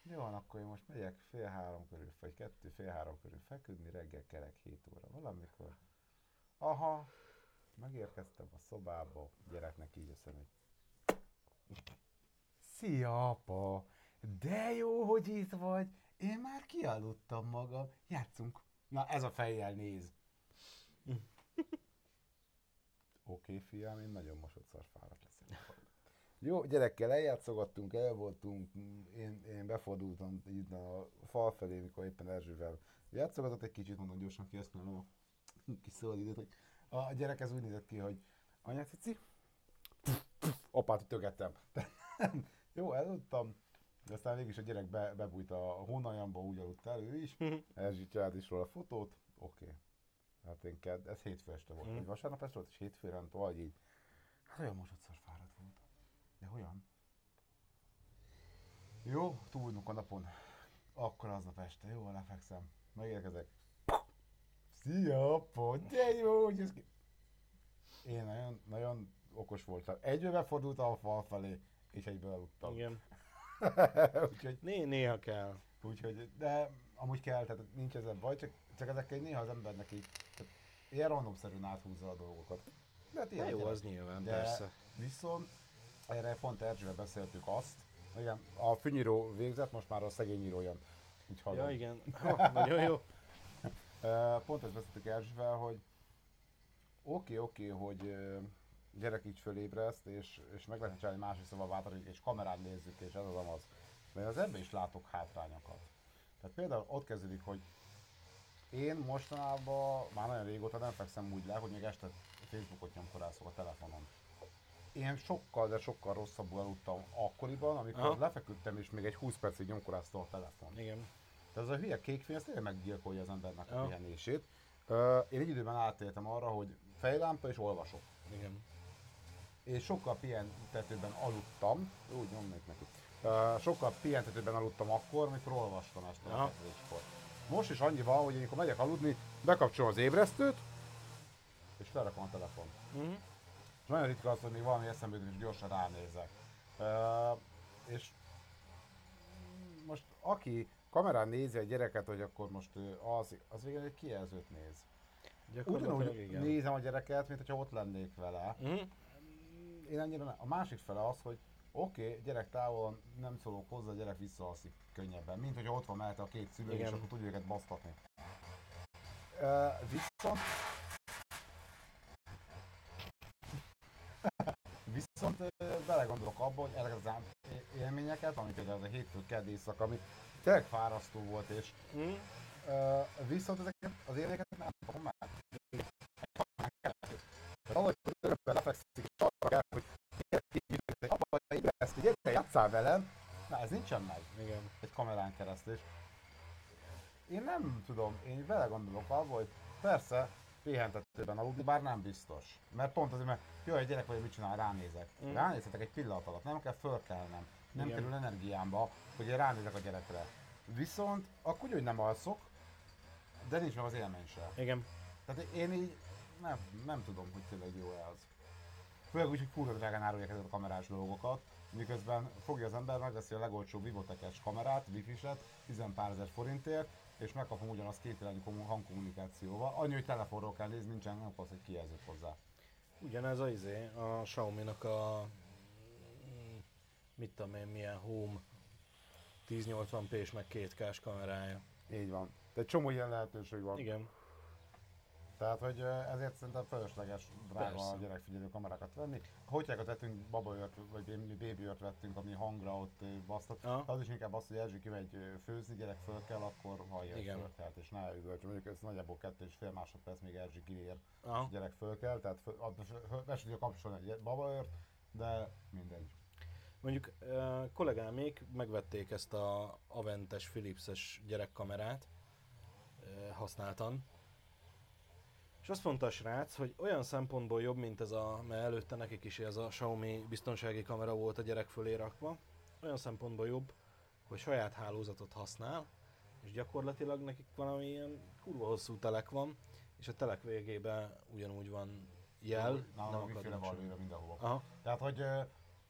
jó, van, akkor én most megyek fél három körül, vagy kettő, fél három körül feküdni, reggel kerek 7 óra valamikor. Aha, megérkeztem a szobába, gyereknek így eszem, hogy Szia, apa! De jó, hogy itt vagy! Én már kialudtam magam. Játszunk. Na, ez a fejjel néz. Oké, okay, fiam, én nagyon mosodszor fáradt leszek. Jó, gyerekkel eljátszogattunk, el voltunk, én, én befordultam itt a fal felé, mikor éppen Erzsővel játszogatott egy kicsit, mondom gyorsan kihasználom a kis szabad időt, hogy a gyerek ez úgy nézett ki, hogy anya cici, apát ütögettem. Jó, eludtam, de aztán végig is a gyerek be, bebújt a hónajamba, úgy aludt el ő is, Erzsi csinált is róla fotót, oké. Okay. Hát én kedd, ez hétfő este volt, vagy vasárnap este volt, és hétfő nem vagy így. Hát olyan mosodszor fáradt voltam. De olyan? Jó, túlnunk a napon. Akkor aznap este, jó, lefekszem. Megérkezek. Szia, pont, de jó, hogy ez ki... Én nagyon, nagyon okos voltam. Egyből befordultam a fal felé, és egyből aludtam. Igen. Úgyhogy, Né, néha kell. úgyhogy, de amúgy kell, tehát nincs ezzel baj, csak, csak ezekkel néha az embernek így, tehát ilyen randomszerűen áthúzza a dolgokat. De hát ilyen jó, gyerek. az nyilván, De persze. viszont erre pont Erzsővel beszéltük azt, igen, a fűnyíró végzett, most már a szegény író jön. Úgy hallom. Ja, igen. Ha, nagyon jó. Pont ezt beszéltük Erzsővel, hogy oké, oké, hogy ö, gyerek így fölébreszt, és, és meg lehet csinálni másik szóval változik, és kamerán nézzük, és ez az amaz. De az ebben is látok hátrányokat. Tehát például ott kezdődik, hogy én mostanában már nagyon régóta nem fekszem úgy le, hogy még este Facebookot nyomkorászok a telefonon. Én sokkal, de sokkal rosszabbul aludtam akkoriban, amikor Aha. lefeküdtem és még egy 20 percig nyomkoráztam a telefon. Igen. Tehát ez a hülye kékfény, ez tényleg meggyilkolja az embernek a Ja. pihenését. Én egy időben átéltem arra, hogy fejlámpa és olvasok. Igen. És sokkal pihentetőben aludtam, úgy nyomnék neki. Sokkal pihentetőben aludtam akkor, amikor olvastam Aha. a fekvéskor. Most is annyi van, hogy amikor megyek aludni, bekapcsolom az ébresztőt, és felrakom a telefon. Mhm. És nagyon ritka az, hogy még valami eszembe jut, és gyorsan ránézek. Ö, és most aki kamerán nézi a gyereket, hogy akkor most az, az végül egy kijelzőt néz. Ugyanúgy igen. nézem a gyereket, mint hogyha ott lennék vele. Mhm. Én annyira nem. A másik fele az, hogy oké, okay, gyerek távol, nem szólok hozzá, a gyerek visszaalszik könnyebben. Mint hogyha ott van mellette a két szülő, Igen. és akkor tudja őket basztatni. Uh, viszont Viszont ö, belegondolok abba, hogy ezeket az élményeket, ami például az a hétfő kedd éjszaka, ami tényleg fárasztó volt, és Mhm. ö, viszont ezeket az élményeket nem kapom meg. Tehát ahogy örökben lefekszik, és arra kell, hogy gyere, apa, ébreszti, gyere, játszál velem, na ez nincsen meg Igen. egy kamerán keresztül. És én nem tudom, én belegondolok abba, hogy persze pihentetőben aludni, bár nem biztos. Mert pont azért, mert jó, egy gyerek vagy, mit csinál, ránézek. Mm. Ránézhetek egy pillanat alatt, nem kell fölkelnem. Nem Igen. kerül energiámba, hogy én ránézek a gyerekre. Viszont akkor úgy, nem alszok, de nincs meg az élmény se. Igen. Tehát én így nem, nem tudom, hogy tényleg jó-e az. Főleg úgy, hogy kurva drágán árulják ezeket a kamerás dolgokat, miközben fogja az ember, megveszi a legolcsóbb Vivotekes kamerát, wifi-set, 10 pár ezer forintért, és megkapom ugyanazt kétirányú kommu- hangkommunikációval. Annyi, hogy telefonról kell nézni, nincsen, nem kapsz egy kijelzőt hozzá. Ugyanez a izé, a Xiaomi-nak a mm, mit tudom én, milyen Home 1080p és meg 2K-s kamerája. Így van. Egy csomó ilyen lehetőség van. Igen. Tehát, hogy ezért szerintem fölösleges drága Persze. a gyerekfigyelő kamerákat venni. Hogyákat vettünk, babaört, vagy babyört vettünk, ami hangra ott basztott. Aha. Az is inkább az, hogy Erzső kimegy főzni, gyerek föl kell, akkor hallja, Igen. föl kelt, és ne üvölts. Mondjuk ez nagyjából kettő és fél másodperc, még Erzsé kiér, Aha. gyerek föl kell, tehát be tudja kapcsolni egy babaört, de mindegy. Mondjuk kollégámék megvették ezt a Aventes Philipses gyerekkamerát, használtan, és azt mondta a srác, hogy olyan szempontból jobb, mint ez a, mert előtte nekik is ez a Xiaomi biztonsági kamera volt a gyerek fölé rakva, olyan szempontból jobb, hogy saját hálózatot használ, és gyakorlatilag nekik valami ilyen kurva hosszú telek van, és a telek végében ugyanúgy van jel, Nálam nem a wifi-re akadnak van mindenhova. Aha, Tehát, hogy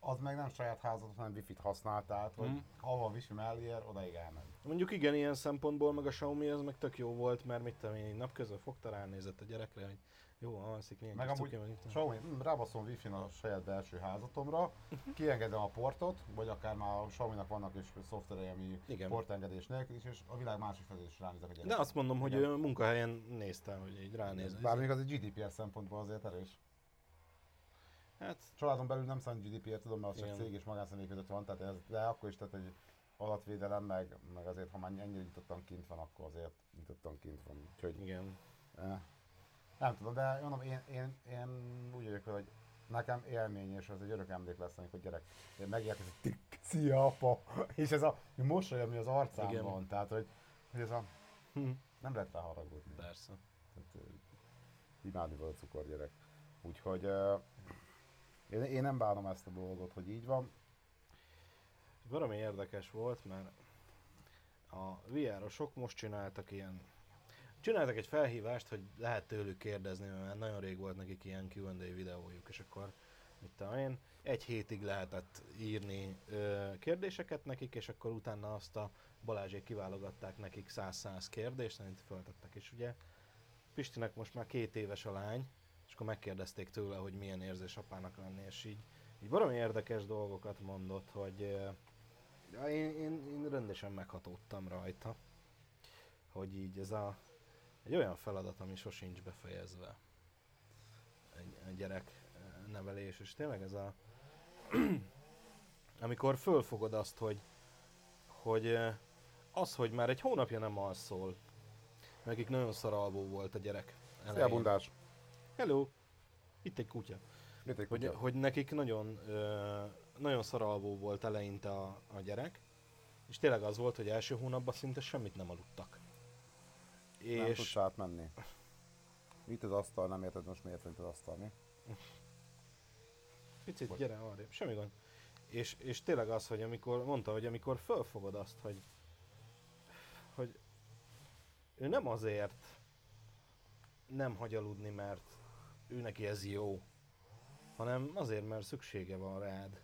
az meg nem saját házat, hanem wifi-t használ, tehát, hogy Mhm. ahova a wifi mellé ér, odaig elmegy. Mondjuk igen, ilyen szempontból meg a Xiaomi ez meg tök jó volt, mert mit tudom én, napközben fogta ránézett a gyerekre, hogy jó, alszik, milyen Meg amúgy cuki. Xiaomi, hm, rábaszom wifi-n a saját belső házatomra, kiengedem a portot, vagy akár már a Xiaomi-nak vannak is szoftverei, ami Igen. portengedés nélkül is, és a világ másik felé is ránézek a De gyerekre. azt mondom, hogy ő munkahelyen nézte, hogy így ránéz. Bár még az egy GDPR szempontból azért erős. Hát, Családon belül nem számít GDPR, tudom, mert az csak Igen. cég és magánszemély között van, tehát ez, de akkor is, tehát egy adatvédelem, meg, meg azért, ha már ennyire nyitottan kint van, akkor azért nyitottan kint van. Úgyhogy igen. eh, nem tudom, de mondom, én, én, én úgy vagyok, hogy nekem élmény, és az egy örök emlék lesz, amikor gyerek megérkezik, tik, szia apa, és ez a mosoly, ami az arcán Igen. van, tehát hogy, hogy ez a, Hm. nem lehet rá haragudni. Persze. Tehát, imádni volt a cukorgyerek. Úgyhogy uh, én, én nem bánom ezt a dolgot, hogy így van. Valami érdekes volt, mert a VR-osok most csináltak ilyen Csináltak egy felhívást, hogy lehet tőlük kérdezni, mert nagyon rég volt nekik ilyen Q&A videójuk, és akkor mit tudom én, egy hétig lehetett írni ö, kérdéseket nekik, és akkor utána azt a Balázsék kiválogatták nekik 100-100 kérdést, amit föltettek, és ugye Pistinek most már két éves a lány, és akkor megkérdezték tőle, hogy milyen érzés apának lenni, és így, így valami érdekes dolgokat mondott, hogy ö, ja, én, én, én rendesen meghatódtam rajta, hogy így ez a egy olyan feladat, ami sosincs befejezve. Egy, egy gyerek eh, nevelés, és tényleg ez a... amikor fölfogod azt, hogy, hogy eh, az, hogy már egy hónapja nem alszol, nekik nagyon szaralvó volt a gyerek. Szia, elején. bundás! Hello! Itt egy kutya. Mit egy Hogy, kutya? hogy nekik nagyon, ö, nagyon szaralvó volt eleinte a, a gyerek, és tényleg az volt, hogy első hónapban szinte semmit nem aludtak. Nem tudsz És átmenni. Itt az asztal, nem érted most miért az asztal, mi? picit Bocs. gyere arrébb, semmi gond. És, és tényleg az, hogy amikor mondta, hogy amikor fölfogod azt, hogy, hogy ő nem azért nem hagy aludni, mert ő neki ez jó, hanem azért, mert szüksége van rád.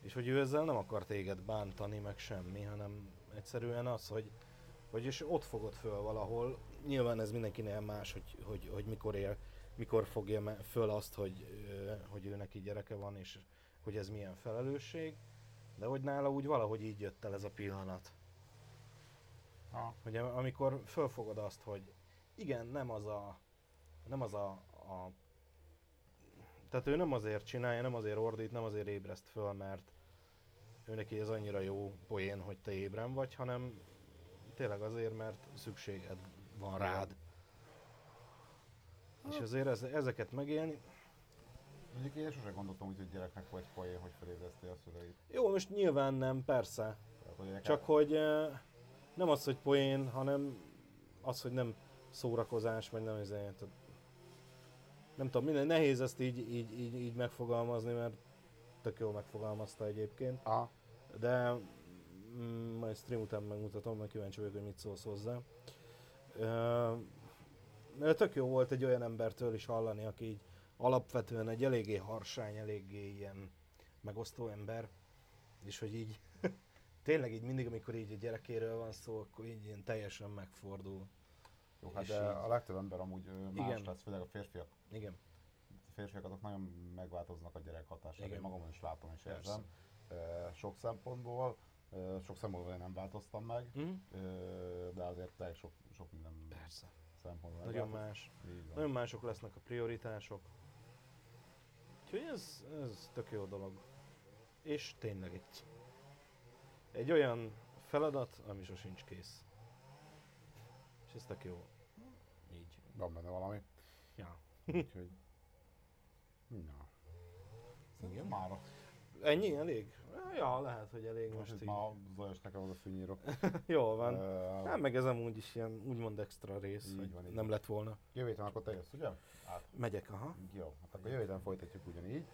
És hogy ő ezzel nem akar téged bántani, meg semmi, hanem egyszerűen az, hogy, hogy és ott fogod föl valahol. Nyilván ez mindenkinél más, hogy, hogy, hogy mikor él, mikor fogja föl azt, hogy, hogy ő neki gyereke van, és hogy ez milyen felelősség. De hogy nála úgy valahogy így jött el ez a pillanat. Ha. Hogy am- amikor fölfogod azt, hogy igen, nem az a, nem az a, a tehát ő nem azért csinálja, nem azért ordít, nem azért ébreszt föl, mert ő neki ez annyira jó poén, hogy te ébren vagy, hanem tényleg azért, mert szükséged van rád. És azért ez, ezeket megélni, Mondjuk én sose gondoltam úgy, hogy gyereknek vagy poén, hogy felébreszti a szüleit. jó, most nyilván nem, persze, Tehát, hogy Csak hogy eh, nem az, hogy poén, hanem az, hogy nem szórakozás, vagy nem ezért. Nem tudom, minden nehéz ezt így, így, így, így megfogalmazni, mert tök jól megfogalmazta egyébként. Aha. De mm, majd stream után megmutatom, mert kíváncsi vagyok, hogy mit szólsz hozzá. Ö, tök jó volt egy olyan embertől is hallani, aki így alapvetően egy eléggé harsány, eléggé ilyen megosztó ember, és hogy így tényleg így mindig, amikor így a gyerekéről van szó, akkor így ilyen teljesen megfordul. Jó, hát de így- a legtöbb ember amúgy más Igen. lesz, főleg a férfiak. Igen, férfiak azok nagyon megváltoznak a gyerek hatására. Igen. Én magamon is látom és érzem. Sok szempontból, sok szempontból én nem változtam meg, mm? de azért elég sok, sok minden persze. szempontból Nagyon más. Nagyon mások lesznek a prioritások. Úgyhogy ez, ez tök jó dolog. És tényleg egy, egy olyan feladat, ami sosincs kész. És ez tök jó. Így. Van benne valami. Ja. Úgyhogy... Na. Igen. Mára. Ennyi? Elég? Ja, lehet, hogy elég Most most így. már zajos nekem az a fűnyírok. Jól van. Ö, Hát meg ez amúgy is ilyen úgymond extra rész, Így van, így nem lett volna. Jövő héten akkor te jössz, ugye? Hát, Megyek, aha. jó. Hát akkor jövő héten folytatjuk ugyanígy.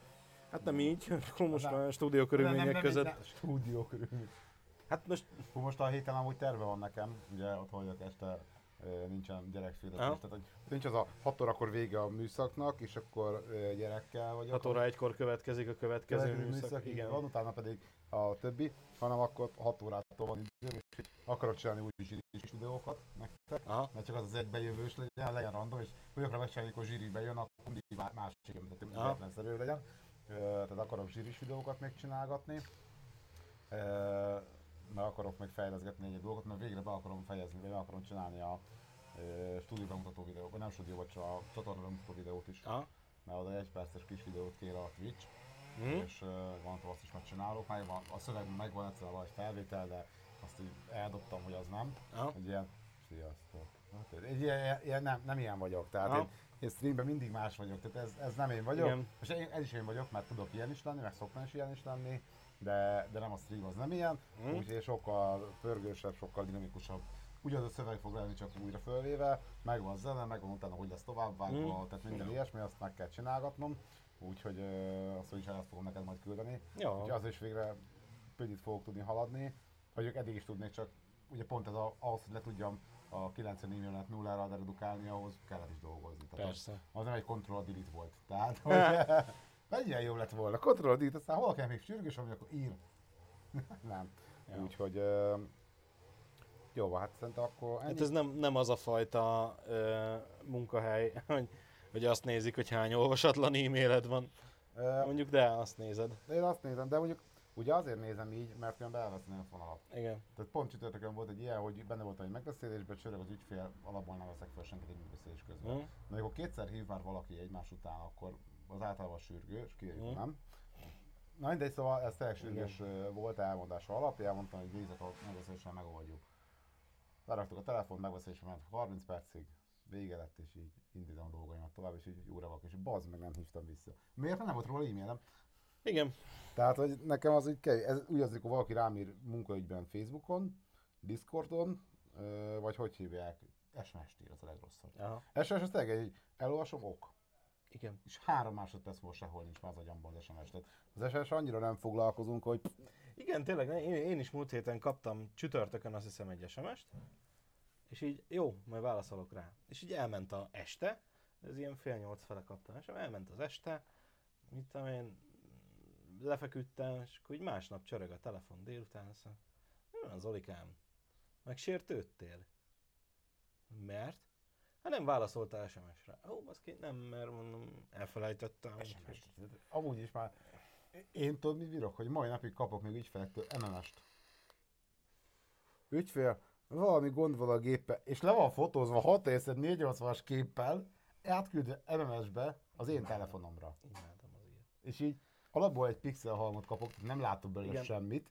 Hát nem így, akkor most Nem. már stúdió körülmények között. Nem, stúdió körülmények. Hát most Hú, most a héten amúgy terve van nekem, ugye ott vagyok este, nincsen gyerekszületés, Aha. tehát hogy nincs az a 6 órakor vége a műszaknak, és akkor gyerekkel vagyok. 6 óra egykor következik a következő műszak. így Igen. van, utána pedig a többi, hanem akkor 6 órától van időm, és akarok csinálni új zsiris videókat nektek, Aha. mert csak az az egybejövős legyen, legyen random, és olyanokra megcsinálni, amikor zsíri bejön, akkor mindig má- másik jön, tehát véletlenszerű legyen. Tehát akarok zsíris videókat még csinálgatni. Ö, Mert akarok még fejleszgetni egy dolgot, mert végre be akarom fejezni, vagy meg akarom csinálni a ö, stúdió bemutató videót, nem stúdió, vagy csak a csatorna bemutató videót is. Aha. mert oda egy perces kis videót kér a Twitch, Hm? és uh, gondoltam azt is megcsinálok, meg van, a szöveg megvan egyszer vagy felvétel, de azt így eldobtam, hogy az nem. Aha. Egy ilyen, sziasztok. Hát, Egy ilyen, ilyen nem, nem ilyen vagyok, tehát Aha. én, én streamben mindig más vagyok, tehát ez, ez nem én vagyok. Igen. És én, ez is én vagyok, mert tudok ilyen is lenni, meg szoktam is ilyen is lenni, de, de nem a stream az nem ilyen, mm. úgyhogy sokkal pörgősebb, sokkal dinamikusabb. Ugyanaz a szöveg fog lenni, csak újra fölvéve, megvan zene, megvan utána, hogy lesz tovább vágva, Mm. tehát minden ilyesmi, azt meg kell csinálgatnom, úgyhogy ö, azt is el fogom neked majd küldeni. Jó. Úgyhogy az is végre pögyit fogok tudni haladni, vagy eddig is tudnék, csak ugye pont ez a, ahhoz, hogy le tudjam a 90 e-mailet nullára redukálni, ahhoz kellett is dolgozni. Tehát az- Persze. az nem egy Control Delete volt. Tehát, hogy mennyire jobb lett volna. Control Delete, aztán hol kell még sürgős, ami akkor ír. nem. Ja. Úgyhogy ö, jó, hát szerintem akkor ennyi. Hát ez nem, nem az a fajta ö, munkahely, hogy, hogy azt nézik, hogy hány olvasatlan e-mailed van. Ö, Mondjuk, de azt nézed. én azt nézem, de mondjuk ugye azért nézem így, mert különben elveszem a fonalat. Igen. Tehát pont csütörtökön volt egy ilyen, hogy benne voltam egy megbeszélésben, csörög az ügyfél, alapból nem veszek fel senkit egy megbeszélés közben. Hm? Na, amikor kétszer hív már valaki egymás után, akkor az általában sürgő, és kijön, Mhm. nem? Na mindegy, szóval ez tényleg sürgős volt elmondása alapján, mondtam, hogy nézzek megbeszélésen megoldjuk. Leraktuk a telefont, megbeszélésre ment 30 percig, vége lett, és így indítom a dolgaimat tovább, és így vagyok, és bazd meg nem hívtam vissza. Miért nem volt róla e-mailem? Igen. Tehát, hogy nekem az így kell, ez úgy az, amikor valaki rám ír munkaügyben Facebookon, Discordon, vagy hogy hívják, SMS-t ír, az a legrosszabb. Aha. SMS az tényleg egy, elolvasom, ok. Igen. És három másodperc most sehol nincs már az agyamban az SMS. Tehát az SMS annyira nem foglalkozunk, hogy Igen, tényleg, én, én is múlt héten kaptam csütörtökön azt hiszem egy SMS-t, és így jó, majd válaszolok rá. És így elment a este, ez ilyen fél nyolc fele kaptam SMS, elment az este, mit tudom én, lefeküdtem, és akkor így másnap csörög a telefon délután, azt mondja, mi van Zolikám? Megsértődtél? Mert? Hát nem válaszoltál SMS-re. Ó, baszki, nem, mert mondom, elfelejtettem. SMS-t. Amúgy is már én tudod, mit bírok, hogy mai napig kapok még ügyfelektől MMS-t. Ügyfél, valami gond van a géppel, és le van fotózva 6 480-as képpel, átküldve MMS-be az én telefonomra. Imádom az ilyet. És így alapból egy pixel halmot kapok, nem látok belőle Igen. semmit.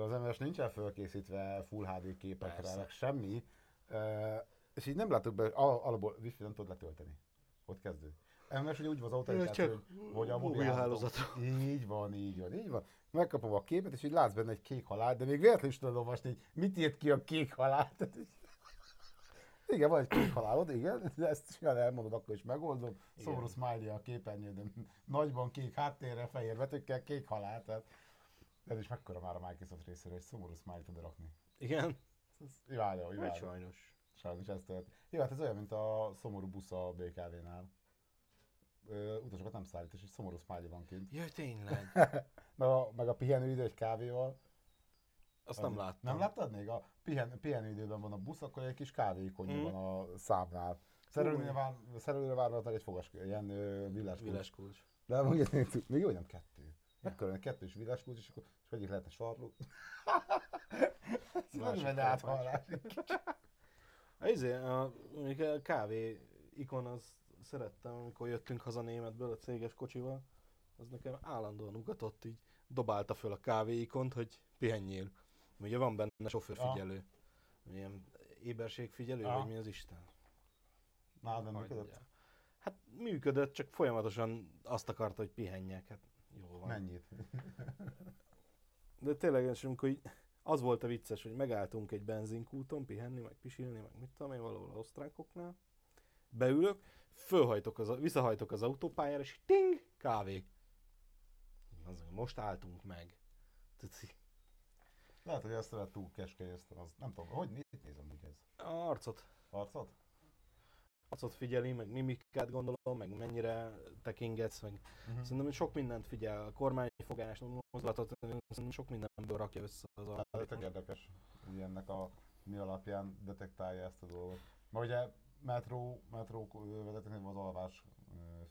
Az MMS nincsen fölkészítve Full HD képekre, semmi. És így nem látok belőle, al- alapból wifi nem tudod letölteni. Ott kezdődik. MMS ugye úgy van az autorizáció, hogy, hogy a mobil mobilhálózat. Így van, így van, így van. Megkapom a képet, és így látsz benne egy kék halált, de még véletlenül is tudod olvasni, hogy mit írt ki a kék halál. Tehát így- Igen, van egy kék halálod, igen, de ezt simán elmondod, akkor is megoldom. Szomorú smiley a képernyődön, nagyban kék háttérre, fehér betűkkel, kék halál, tehát ez is mekkora már a Microsoft részéről, hogy szomorú smiley tud rakni. Igen? Ez imádom, Hát imádom. sajnos. Sajnos ez történt. Jó, hát ez olyan, mint a szomorú busz a BKV-nál. Ö, utasokat nem szállít, és egy szomorú smiley van kint. Jaj, tényleg. Meg a, meg a pihenőidő egy kávéval. Azt nem láttam. Nem láttad még? A pihen, pihenőidőben van a busz, akkor egy kis kávéikonja Mm. van a számnál. Szerelőre, vár, szerelőre várnak egy fogas, ilyen villás Villás kulcs. De még, még jó, nem kettő. Mekkora kettős villás kulcs, és akkor és egyik lehetne sarló. Ez nem kalapács. áthallás. A, izé, a, a kávé ikon, az szerettem, amikor jöttünk haza németből a céges kocsival. Az nekem állandóan ugatott, így dobálta föl a kávé ikont, hogy pihenjél. Ugye van benne sofőrfigyelő. Ilyen éberségfigyelő, Aha. vagy mi az Isten? Nálad nem működött? Hát működött, csak folyamatosan azt akarta, hogy pihenjek. Hát jó van. Mennyit? De tényleg, és amikor így, az volt a vicces, hogy megálltunk egy benzinkúton pihenni, meg pisilni, meg mit tudom én, valahol a osztrákoknál. Beülök, fölhajtok az, visszahajtok az autópályára, és ting, kávé. Az, most álltunk meg. Így Lehet, hogy ezt túl keskenyeztem, az nem tudom, hogy mit nézem úgy ez? Arcot. Arcot? Arcot figyeli, meg mimikát gondolom, meg mennyire tekingetsz, meg Mhm. szerintem sok mindent figyel, a kormányfogást, a mozdulatot, szerintem sok mindenből rakja össze az Hát, tök algoritmus. érdekes, hogy ennek a mi alapján detektálja ezt a dolgot. Ma ugye metró, metró vezetőknek van az alvás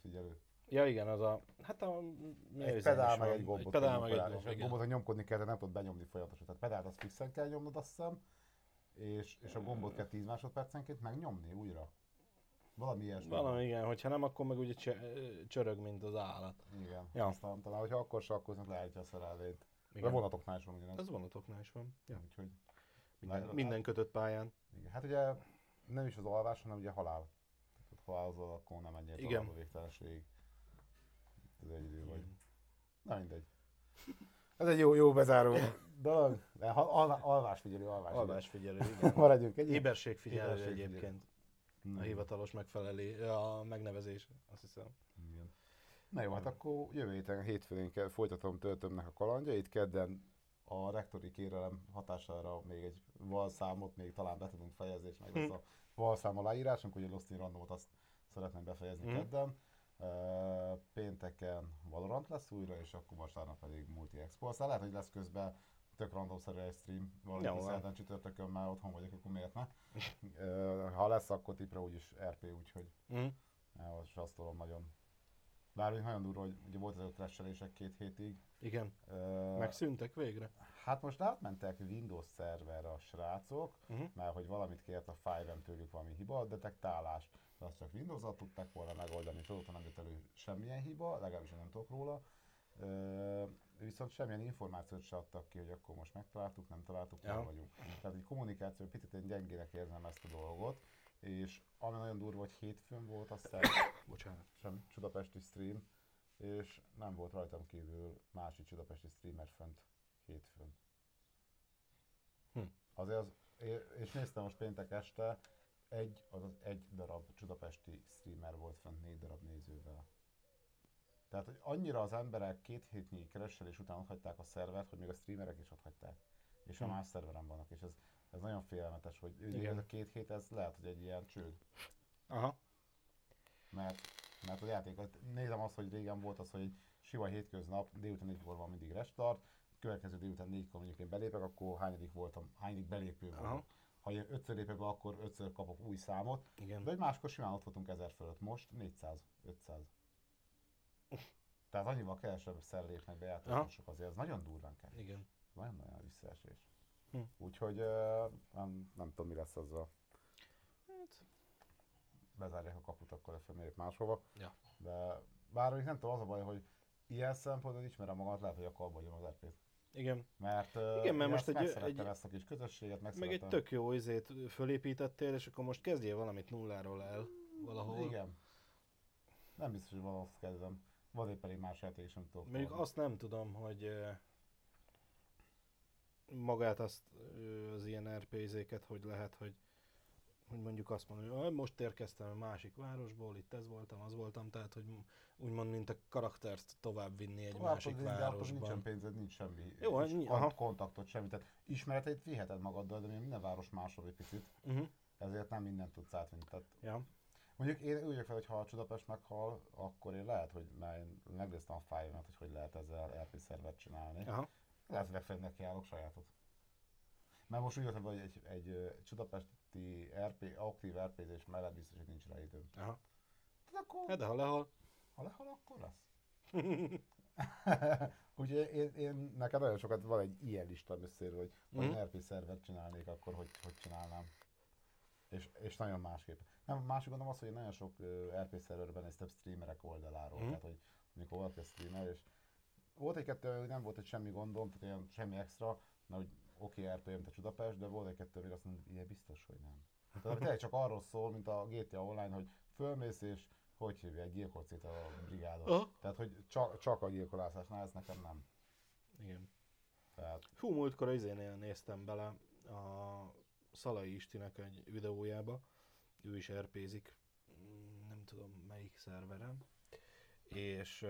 figyelő. Ja igen, az a, hát a... mi Egy pedál meg egy gombot. Egy pedál meg egy nyomkodni, gomb, és egy gombot, ha nyomkodni kell, de nem tudod benyomni folyamatosan. Tehát pedált azt fixen kell nyomnod, azt hiszem, és, és a gombot kell 10 másodpercenként megnyomni újra. Valami ilyesmi. Valami igen, hogyha nem, akkor meg ugye csörög, mint az állat. Igen. Ja. Aztán talán, hogyha akkor sakkoznak, leállítja a szerelvényt. De Igen. vonatoknál is van ugyanaz. Ez vonatoknál is van. Ja. Úgyhogy, Minden, Meg- minden kötött pályán. igen. Hát ugye nem is az alvás, hanem ugye halál. Tehát ha halálozol, akkor nem menjél Igen. tovább a végtelenségig. Ez egy idő vagy. Na mindegy. Ez egy jó, jó bezáró dolog. De ha, alvá, alvásfigyelő, alvásfigyelő. Alvásfigyelő, igen. Maradjunk egy Éberségfigyelő Éberségfigyelő. egyébként. Na, A hivatalos megfelelé, a megnevezés, azt hiszem. Igen. Na jó, hát akkor jövő héten, hétfőn kell- folytatom töltömnek a kalandjait, kedden a rektori kérelem hatására még egy valszámot még talán be tudunk fejezni, és meg lesz a valszám aláírásunk, ugye Lost in Randomot azt szeretném befejezni Mhm. kedden. Uh, pénteken Valorant lesz újra, és akkor vasárnap pedig Multi Expo. Aztán lehet, hogy lesz közben tök randomszerű egy stream, van. szerdán csütörtökön már otthon vagyok, akkor miért ne? Uh, ha lesz, akkor tipre úgyis RP, úgyhogy Mm. Most azt tolom nagyon. Bár még nagyon durva, hogy ugye volt ez a crashelések két hétig. Igen, Ö, megszűntek végre. Hát most átmentek Windows szerverre a srácok, Uh-huh. mert hogy valamit kért a Five-en tőlük valami hiba, detektálás, de azt csak Windows-al tudták volna megoldani, és azóta nem jött elő semmilyen hiba, legalábbis nem tudok róla. Viszont semmilyen információt se adtak ki, hogy akkor most megtaláltuk, nem találtuk, Ja. hol vagyunk. Tehát egy kommunikáció, picit én gyengének érzem ezt a dolgot, és ami nagyon durva, hogy hétfőn volt, azt hiszem, Bocsánat. sem csudapesti stream, és nem volt rajtam kívül másik csudapesti streamer fönt hétfőn. Hm. Azért az, és néztem most péntek este, egy, azaz egy darab csudapesti streamer volt fönt négy darab nézővel. Tehát, hogy annyira az emberek két hétnyi keresselés után otthagyták a szervert, hogy még a streamerek is otthagyták. És a Hm. más szerveren vannak, és ez, ez nagyon félelmetes, hogy Igen. ez a két hét, ez lehet, hogy egy ilyen csőd. Aha. mert, mert a játékot, nézem azt, hogy régen volt az, hogy egy sima hétköznap délután négykor van mindig restart, következő délután négykor mondjuk én belépek, akkor hányadik voltam, hányadik belépő Aha. voltam. Ha én ötször lépek be, akkor ötször kapok új számot, Igen. de egy máskor simán ott voltunk 1000 fölött, most 400, 500. Tehát annyival kevesebb szer lépnek be játékosok, azért ez nagyon durván kell. Igen. Nagyon-nagyon visszaesés. Hm. Úgyhogy nem, nem tudom, mi lesz azzal. Hát, bezárják a kaput, akkor megyek máshova. Ja. De bár nem tudom, az a baj, hogy ilyen szempontból ismerem magamat, lehet, hogy akkor abba hagyom az RP-t. igen. Mert, Igen, mert most egy- egy- ezt a kis közösséget, Meg egy tök jó izét fölépítettél, és akkor most kezdjél valamit nulláról el valahol. Igen. Nem biztos, hogy van azt kezdem. Van éppen egy más játék, és nem tudok. Mondjuk azt nem tudom, hogy magát azt az ilyen RP-zéket, hogy lehet, hogy hogy mondjuk azt mondom, hogy "Ah, most érkeztem a másik városból, itt ez voltam, az voltam, tehát hogy úgymond, mint a karaktert tovább vinni egy Tovább másik tudod vinni, akkor nincsen városban. pénzed, nincs semmi. Jó, nincs kon- aha. kontaktot, semmi. Tehát ismereteit viheted magaddal, de minden város máshol egy picit. Uh-huh. Ezért nem mindent tudsz átvinni. Tehát Ja. Mondjuk én úgy fel, hogy ha a Csudapest meghal, akkor én lehet, hogy már én megnéztem a fájlmet, hogy hogy lehet ezzel RP szervert csinálni. Aha. Lehet, hogy legfeljebb nekiállok sajátot. Mert most úgy hogy egy, egy, csudapesti RP, aktív RP-zés mellett biztos, hogy nincs rá időm. Aha. Tehát akkor, Hát de ha lehal. ha lehal, akkor lesz. Úgyhogy én, én, nekem nagyon sokat van egy ilyen lista összeírva, hogy ha mm. RP szervert csinálnék, akkor hogy, hogy csinálnám. És, és nagyon másképp. Nem, másik gondom az, hogy nagyon sok uh, RP szerverben néztem streamerek oldaláról, Mhm. tehát hogy amikor valaki streamer, és volt egy-kettő, hogy nem volt egy semmi gondom, tehát ilyen semmi extra, mert hogy oké, okay, RP, mint a Csudapest, de volt egy-kettő, még azt mondom, hogy ilyen biztos, hogy nem. Tehát tényleg csak arról szól, mint a GTA Online, hogy fölmész és hogy hívja, gyilkolsz itt a brigádot. Aha. Tehát, hogy csak, csak a gyilkolászásnál, ez nekem nem. Igen. Tehát, Hú, múltkor izénél néztem bele a Szalai Istinek egy videójába, ő is RP-zik, nem tudom melyik szerverem, és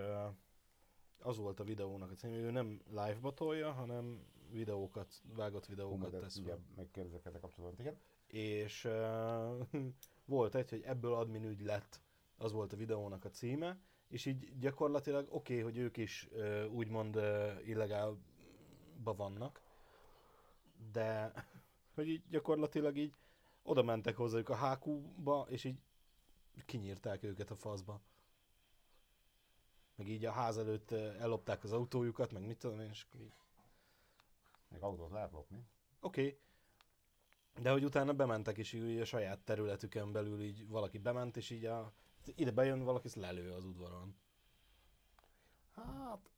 az volt a videónak a cím, ő nem live-ba tolja, hanem videókat, vágott videókat hú, tesz igen, megkérdezek ezzel kapcsolatban. Igen. És uh, volt egy, hogy ebből admin ügy lett, az volt a videónak a címe, és így gyakorlatilag oké, okay, hogy ők is uh, úgymond uh, illegálba vannak, de hogy így gyakorlatilag így oda mentek hozzájuk a HQ-ba, és így kinyírták őket a faszba. Meg így a ház előtt ellopták az autójukat, meg mit tudom én, és így Még autót lehet lopni. Oké. Okay. De hogy utána bementek is így a saját területüken belül, így valaki bement, és így a, ide bejön, valaki ezt lelő az udvaron. Hát,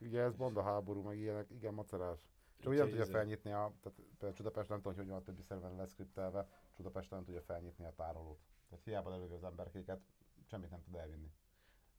ugye ez banda háború, meg ilyenek, igen, macerás. Csak nem tudja felnyitni a, tehát például Csudapest nem tudom, hogy van a többi szerven leszkriptelve, Csudapest nem tudja felnyitni a tárolót. Tehát hiába lelövi az emberkéket, semmit nem tud elvinni.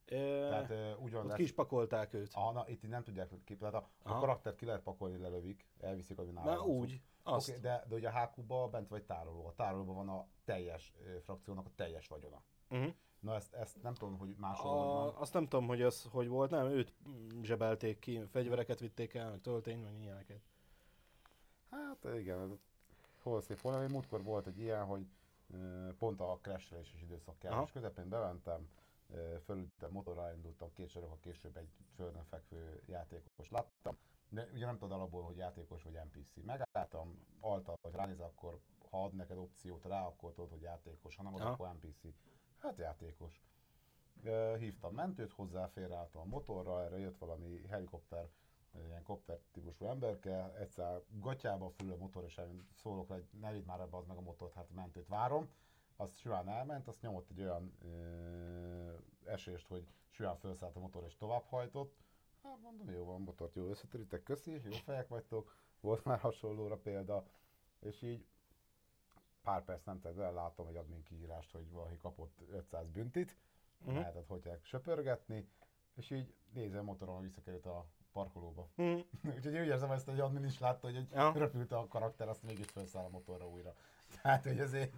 Ö, Tehát uh, ugyan ott lesz, ki is pakolták őt. Aha, na, itt nem tudják ki, tehát a, a Aha. karaktert ki lehet pakolni, lelövik, elviszik, hogy Na úgy, azt. Oké, de, de ugye a HQ-ba bent vagy tároló. A tárolóban van a teljes ö, frakciónak a teljes vagyona. Uh-huh. Na ezt, ezt nem tudom, hogy máshol hogy van. A, azt nem tudom, hogy az hogy volt, nem, őt zsebelték ki, fegyvereket vitték el, meg töltény, meg ilyeneket. Hát igen, hol szép, hol nem. Múltkor volt egy ilyen, hogy pont a crasheléses időszak kell, és közepén bementem, fölültem, motorra indultam, két sorokkal később egy földön fekvő játékos láttam, de ugye nem tudod alapból, hogy játékos vagy NPC. Megálltam, alta, hogy ránéz, akkor ha ad neked opciót rá, akkor tudod, hogy játékos, ha nem ad, Aha. akkor NPC. Hát játékos. Hívtam mentőt, hozzá félreálltam a motorra, erre jött valami helikopter, ilyen kopter típusú emberke, egyszer gatyába fül a motor, és szólok hogy ne vidd már ebbe az meg a motort, hát mentőt várom. Azt simán elment, azt nyomott egy olyan ö, esést, hogy simán felszállt a motor és tovább hajtott. Hát mondom, jó van, motort jól összetörítek, köszi, jó fejek vagytok, volt már hasonlóra példa, és így pár perc nem tett el, látom egy admin kiírást, hogy valaki kapott 500 büntit, uh-huh. lehetett hogy söpörgetni, és így nézem motoron, visszakerült a parkolóba. Hm. Úgyhogy úgy érzem ezt, hogy admin is látta, hogy egy Ja. röpült a karakter, azt mégis felszáll a motorra újra. Tehát, hogy ezért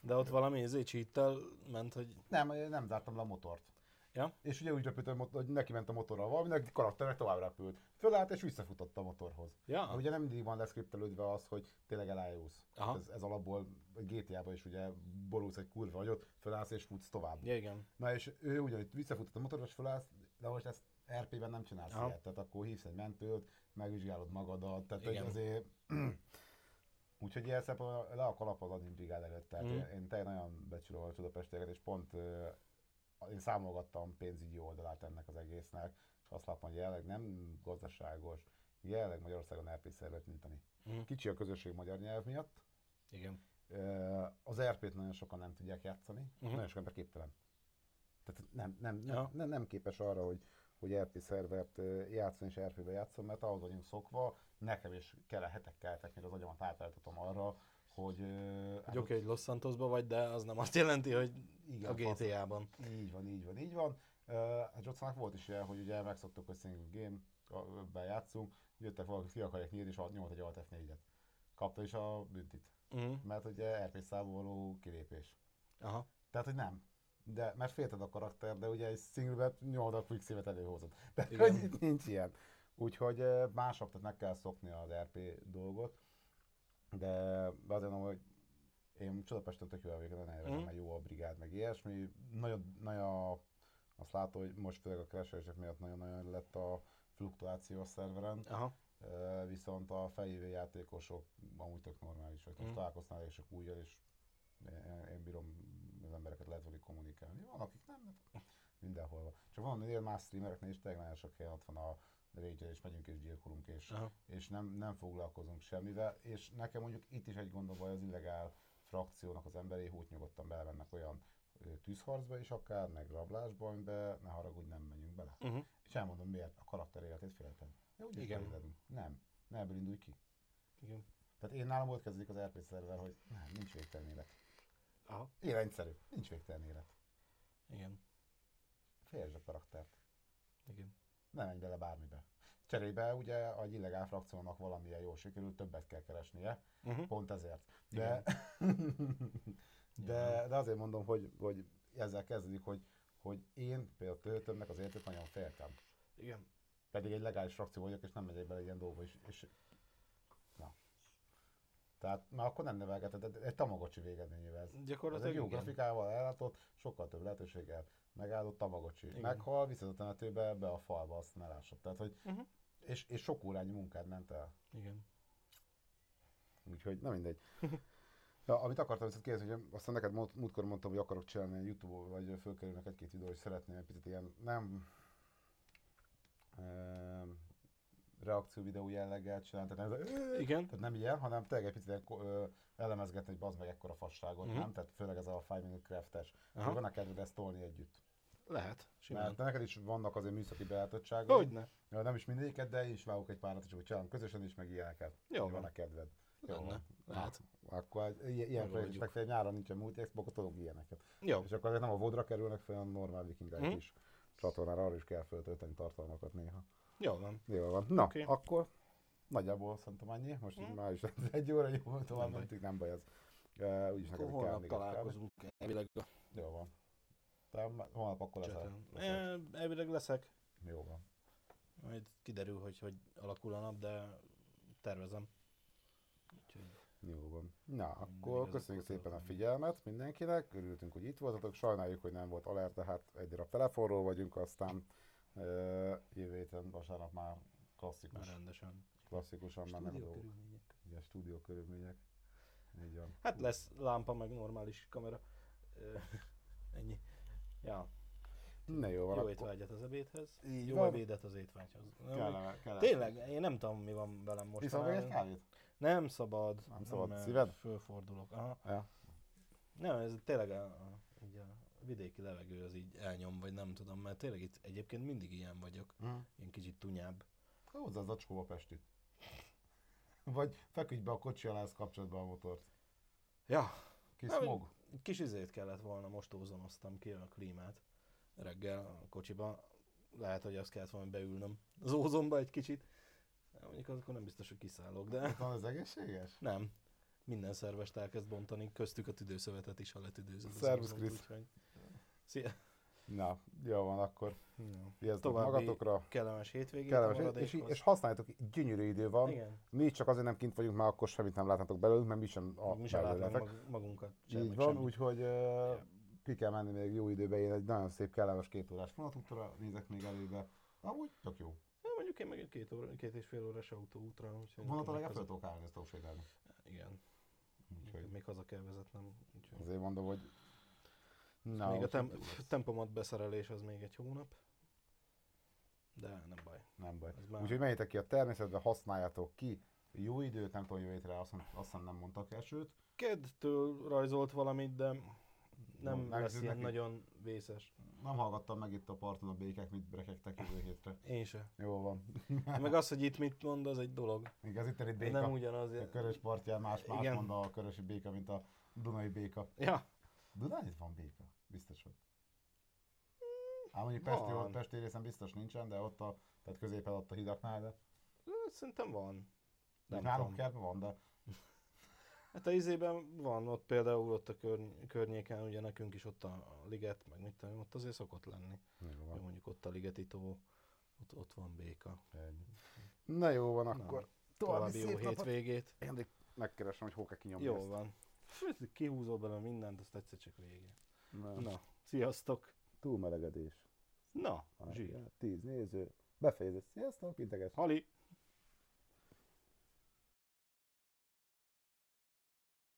De ott valami izé cheat ment, hogy... nem, nem zártam le a motort. Ja? És ugye úgy repült, hogy neki ment a motorral valaminek, a karakter meg tovább repült. Fölállt és visszafutott a motorhoz. Ja? Ugye nem mindig van leszkriptelődve az, hogy tényleg elájulsz. Aha. Ez, ez alapból a GTA-ban is ugye borulsz egy kurva nagyot, fölállsz és futsz tovább. Ja, igen. Na és ő ugyanúgy visszafutott a motoros fölállsz, de most ezt RP-ben nem csinálsz Aha. ilyet, tehát akkor hívsz egy mentőt, megvizsgálod magadat, tehát Igen. azért... Úgyhogy ilyen szempontból le a kalap az admin brigád előtt, tehát Mhm. én, én tényleg nagyon becsülöm a csudapestieket, és pont én számolgattam pénzügyi oldalát ennek az egésznek, és azt látom, hogy jelenleg nem gazdaságos, jelenleg Magyarországon RP szervet mintani. Mhm. Kicsi a közösség magyar nyelv miatt, Igen. Az RP-t nagyon sokan nem tudják játszani, uh-huh. nagyon sok ember képtelen. Tehát nem, nem, nem, Ja. nem, nem képes arra, hogy, hogy RP szervert ö, játszon és RP-be játszom, mert ahhoz vagyunk szokva, nekem is kell hetek keltek, még az agyamat átálltatom arra, hogy... hát oké, hogy Los Santosban vagy, de az nem azt jelenti, hogy igen, a GTA-ban. Így van, így van, így van. Hát Johnsonak volt is ilyen, hogy ugye megszoktuk, hogy single game, a- bejátszunk, jöttek valaki, ki akarják nyírni, és nyomott egy Alt F4-et. Kapta is a büntit. Uh-huh. Mert ugye RP számból való kilépés. Aha. Tehát, hogy nem. De, mert félted a karakter, de ugye egy singleben nyomod a quick save-et előhozod. Tehát, hogy itt nincs ilyen. Úgyhogy másabb, tehát meg kell szokni az RP dolgot. De azért mondom, hogy én Csodapesten tök jól végül, nagyon Mhm. mm. jó a brigád, meg ilyesmi. Nagyon, nagyon azt látom, hogy most főleg a crash miatt nagyon-nagyon lett a fluktuáció a szerveren. Aha. Viszont a felhívő játékosok amúgy tök normális, hogy most Mm. találkoztál és sok újjal, és én, én bírom az embereket lehet velük kommunikálni. Van, akik nem, de mindenhol van. Csak van, hogy más streamereknél is tényleg nagyon sok helyen ott van a rage és megyünk és gyilkolunk, és, Aha. és nem, nem foglalkozunk semmivel, és nekem mondjuk itt is egy gondom baj az illegál frakciónak az emberi, hogy nyugodtan belemennek olyan tűzharcba is akár, meg rablásba, amiben ne haragudj, nem menjünk bele. Uh-huh. És elmondom miért, a karakter életét félted. Ja, úgy Igen. Igen. Nem. Ne ebből indulj ki. Igen. Tehát én nálam volt kezdődik az RP szerver, hogy nem, nincs végtelen élet. Aha. Ilyen egyszerű, nincs végtelen élet. Igen. Féltsd a karaktert. Igen. Ne menj bele bármibe. Cserébe ugye a illegál frakciónak valamilyen jól sikerült, többet kell keresnie, Uh-huh. pont ezért. De, de, de azért mondom, hogy, hogy ezzel kezdődik, hogy, hogy én például töltömnek az értét nagyon féltem. Igen. Pedig egy legális frakció vagyok, és nem megyek bele ilyen dolgba. És, na. Tehát már akkor nem nevelgeted, egy- egy tamagocsi végeredményével ez. Ez Gyakorlatilag egy jó igen. grafikával ellátott, sokkal több lehetőséggel megáldott tamagocsi. Igen. Meghal, vissza a temetőbe, be a falba, azt ne lássad. Tehát, hogy, Uh-huh. és, és sok órányi munkád ment el. Igen. Úgyhogy, na mindegy. Ja, amit akartam viszont kérdezni, hogy aztán neked múlt- múltkor mondtam, hogy akarok csinálni YouTube-ból, vagy fölkerülnek egy-két videó, és szeretném egy picit ilyen, nem, ehm, reakció videó jelleggel csinálni, tehát nem, Igen. tehát nem ilyen, hanem tényleg egy picit ilyen ko- ö, elemezgetni, hogy bazd meg ekkora fasságot, Mhm. nem? Tehát főleg ez a Five Minute Craftes. Van a kedved ezt tolni együtt. Lehet, simán. Mert neked is vannak azért műszaki beállítottságok. Hogyne. Ja, nem is mindegyiket, de én is vágok egy párat, és úgy csinálom közösen is, meg ilyeneket. Jó Hogy van. a kedved. Jó. Na, akkor ilyen, ilyen projekt, Megoldjuk. legfeljebb nyáron nincsen multi expo, akkor tudunk ilyeneket. Jó. És akkor ezek nem a vodra kerülnek fel, hanem normál viking Mhm. hmm. is csatornára, arra is kell föltölteni tartalmakat néha. Jó van. Jó van. Na, okay. akkor nagyjából szerintem annyi. Most Mhm. mm. már is egy óra jó, tovább mentünk, nem baj ez. Uh, úgyis neked Akkor kell holnap még egy kávé. találkozunk elvileg Jó van. Te holnap akkor leszel. leszel. Elvileg leszek. Jó van. Majd kiderül, hogy hogy alakul a nap, de tervezem. Úgyhogy Jó van. Na, akkor köszönjük szépen a figyelmet mindenkinek, örültünk, hogy itt voltatok, sajnáljuk, hogy nem volt alert, tehát egy darab telefonról vagyunk, aztán jövő héten vasárnap már már klasszikus, rendesen. klasszikusan Stúdió dolgok. körülmények. Igen, stúdió körülmények. Így van. Hát lesz lámpa, meg normális kamera. Ennyi. Ja, Na jó van, jó étvágyat az ebédhez. Így jó van. ebédet az étvágyhoz. Nem, kellene, kellene. Tényleg, én nem tudom, mi van velem most. Iszol még egy kávét? Nem szabad. Nem szabad. mert Szíved? Fölfordulok. Aha. Ja. Nem, ez tényleg a, a vidéki levegő az így elnyom, vagy nem tudom, mert tényleg itt egyébként mindig ilyen vagyok. Hm. Ilyen kicsit tunyább. Hozzá az acskóba Pestit. Vagy feküdj be a kocsi alá, kapcsolatban a motort. Ja, Kis Nem, smog. kis izét kellett volna, most ózonoztam ki a klímát reggel a kocsiba. Lehet, hogy azt kellett volna beülnöm az ózonba egy kicsit. Mondjuk akkor nem biztos, hogy kiszállok, de Van az egészséges? nem. Minden szervest elkezd bontani, köztük a tüdőszövetet is, ha letüdőzöd. Szervusz, Krisz. úgyhogy- Szia! Na, jó van, akkor Ja. vigyázzatok magatokra. Kellemes hétvégét Kellemes, a és, és használjátok, gyönyörű idő van. Igen, Mi csak azért nem kint vagyunk, mert akkor semmit nem látnátok belőlünk, mert mi sem a mi sem látnánk magunkat. Így semmit, van, úgyhogy uh, ki kell menni még jó időben, én egy nagyon szép, kellemes két órás vonatútra nézek még előbe. Amúgy tök jó. Ja, mondjuk én meg egy két, óra, két és fél órás autóútra. Vonat a legalább fel tudok állni, ezt. Igen, Úgyhogy még haza kell vezetnem. Úgyhogy. azért mondom, hogy... Na, még a tem- tempomat beszerelés az még egy hónap. De nem baj. Nem baj. Ez már- Úgyhogy menjetek ki a természetbe, használjátok ki. Jó időt, nem tudom, jó hétre, azt, azt hiszem nem mondtak esőt. Kedtől rajzolt valamit, de nem Nem lesz ilyen neki? nagyon vészes. Nem hallgattam meg itt a parton a békek, mit brekegtek jövő hétre. Én se. Jó van. Meg az, hogy itt mit mond, az egy dolog. Még az itteni Ez béka. nem ugyanaz. A körös partján más, más Igen. mond a körösi béka, mint a Dunai béka. Ja, Dunán itt van béka? Biztos, hogy. Ám mondjuk Pesti, Van. Pesti részen biztos nincsen, de ott a, tehát középen ott a hidaknál, de szerintem van. Nem nálunk kertben van, de Hát a izében van, ott például ott a körny- környéken, ugye nekünk is ott a, liget, meg mit tudom, ott azért szokott lenni. jó van. mondjuk ott a ligeti tó, ott, ott van béka. Ennyi. Na jó van, Na, akkor További jó hétvégét. Én megkeresem, hogy hol kell kinyomni Jó ezt. van. Kihúzol bele mindent, azt egyszer csak vége. Na. Na, sziasztok! Túlmelegedés. Na, zsír. ja, Tíz néző. Befejezett. Sziasztok, integes. Hali!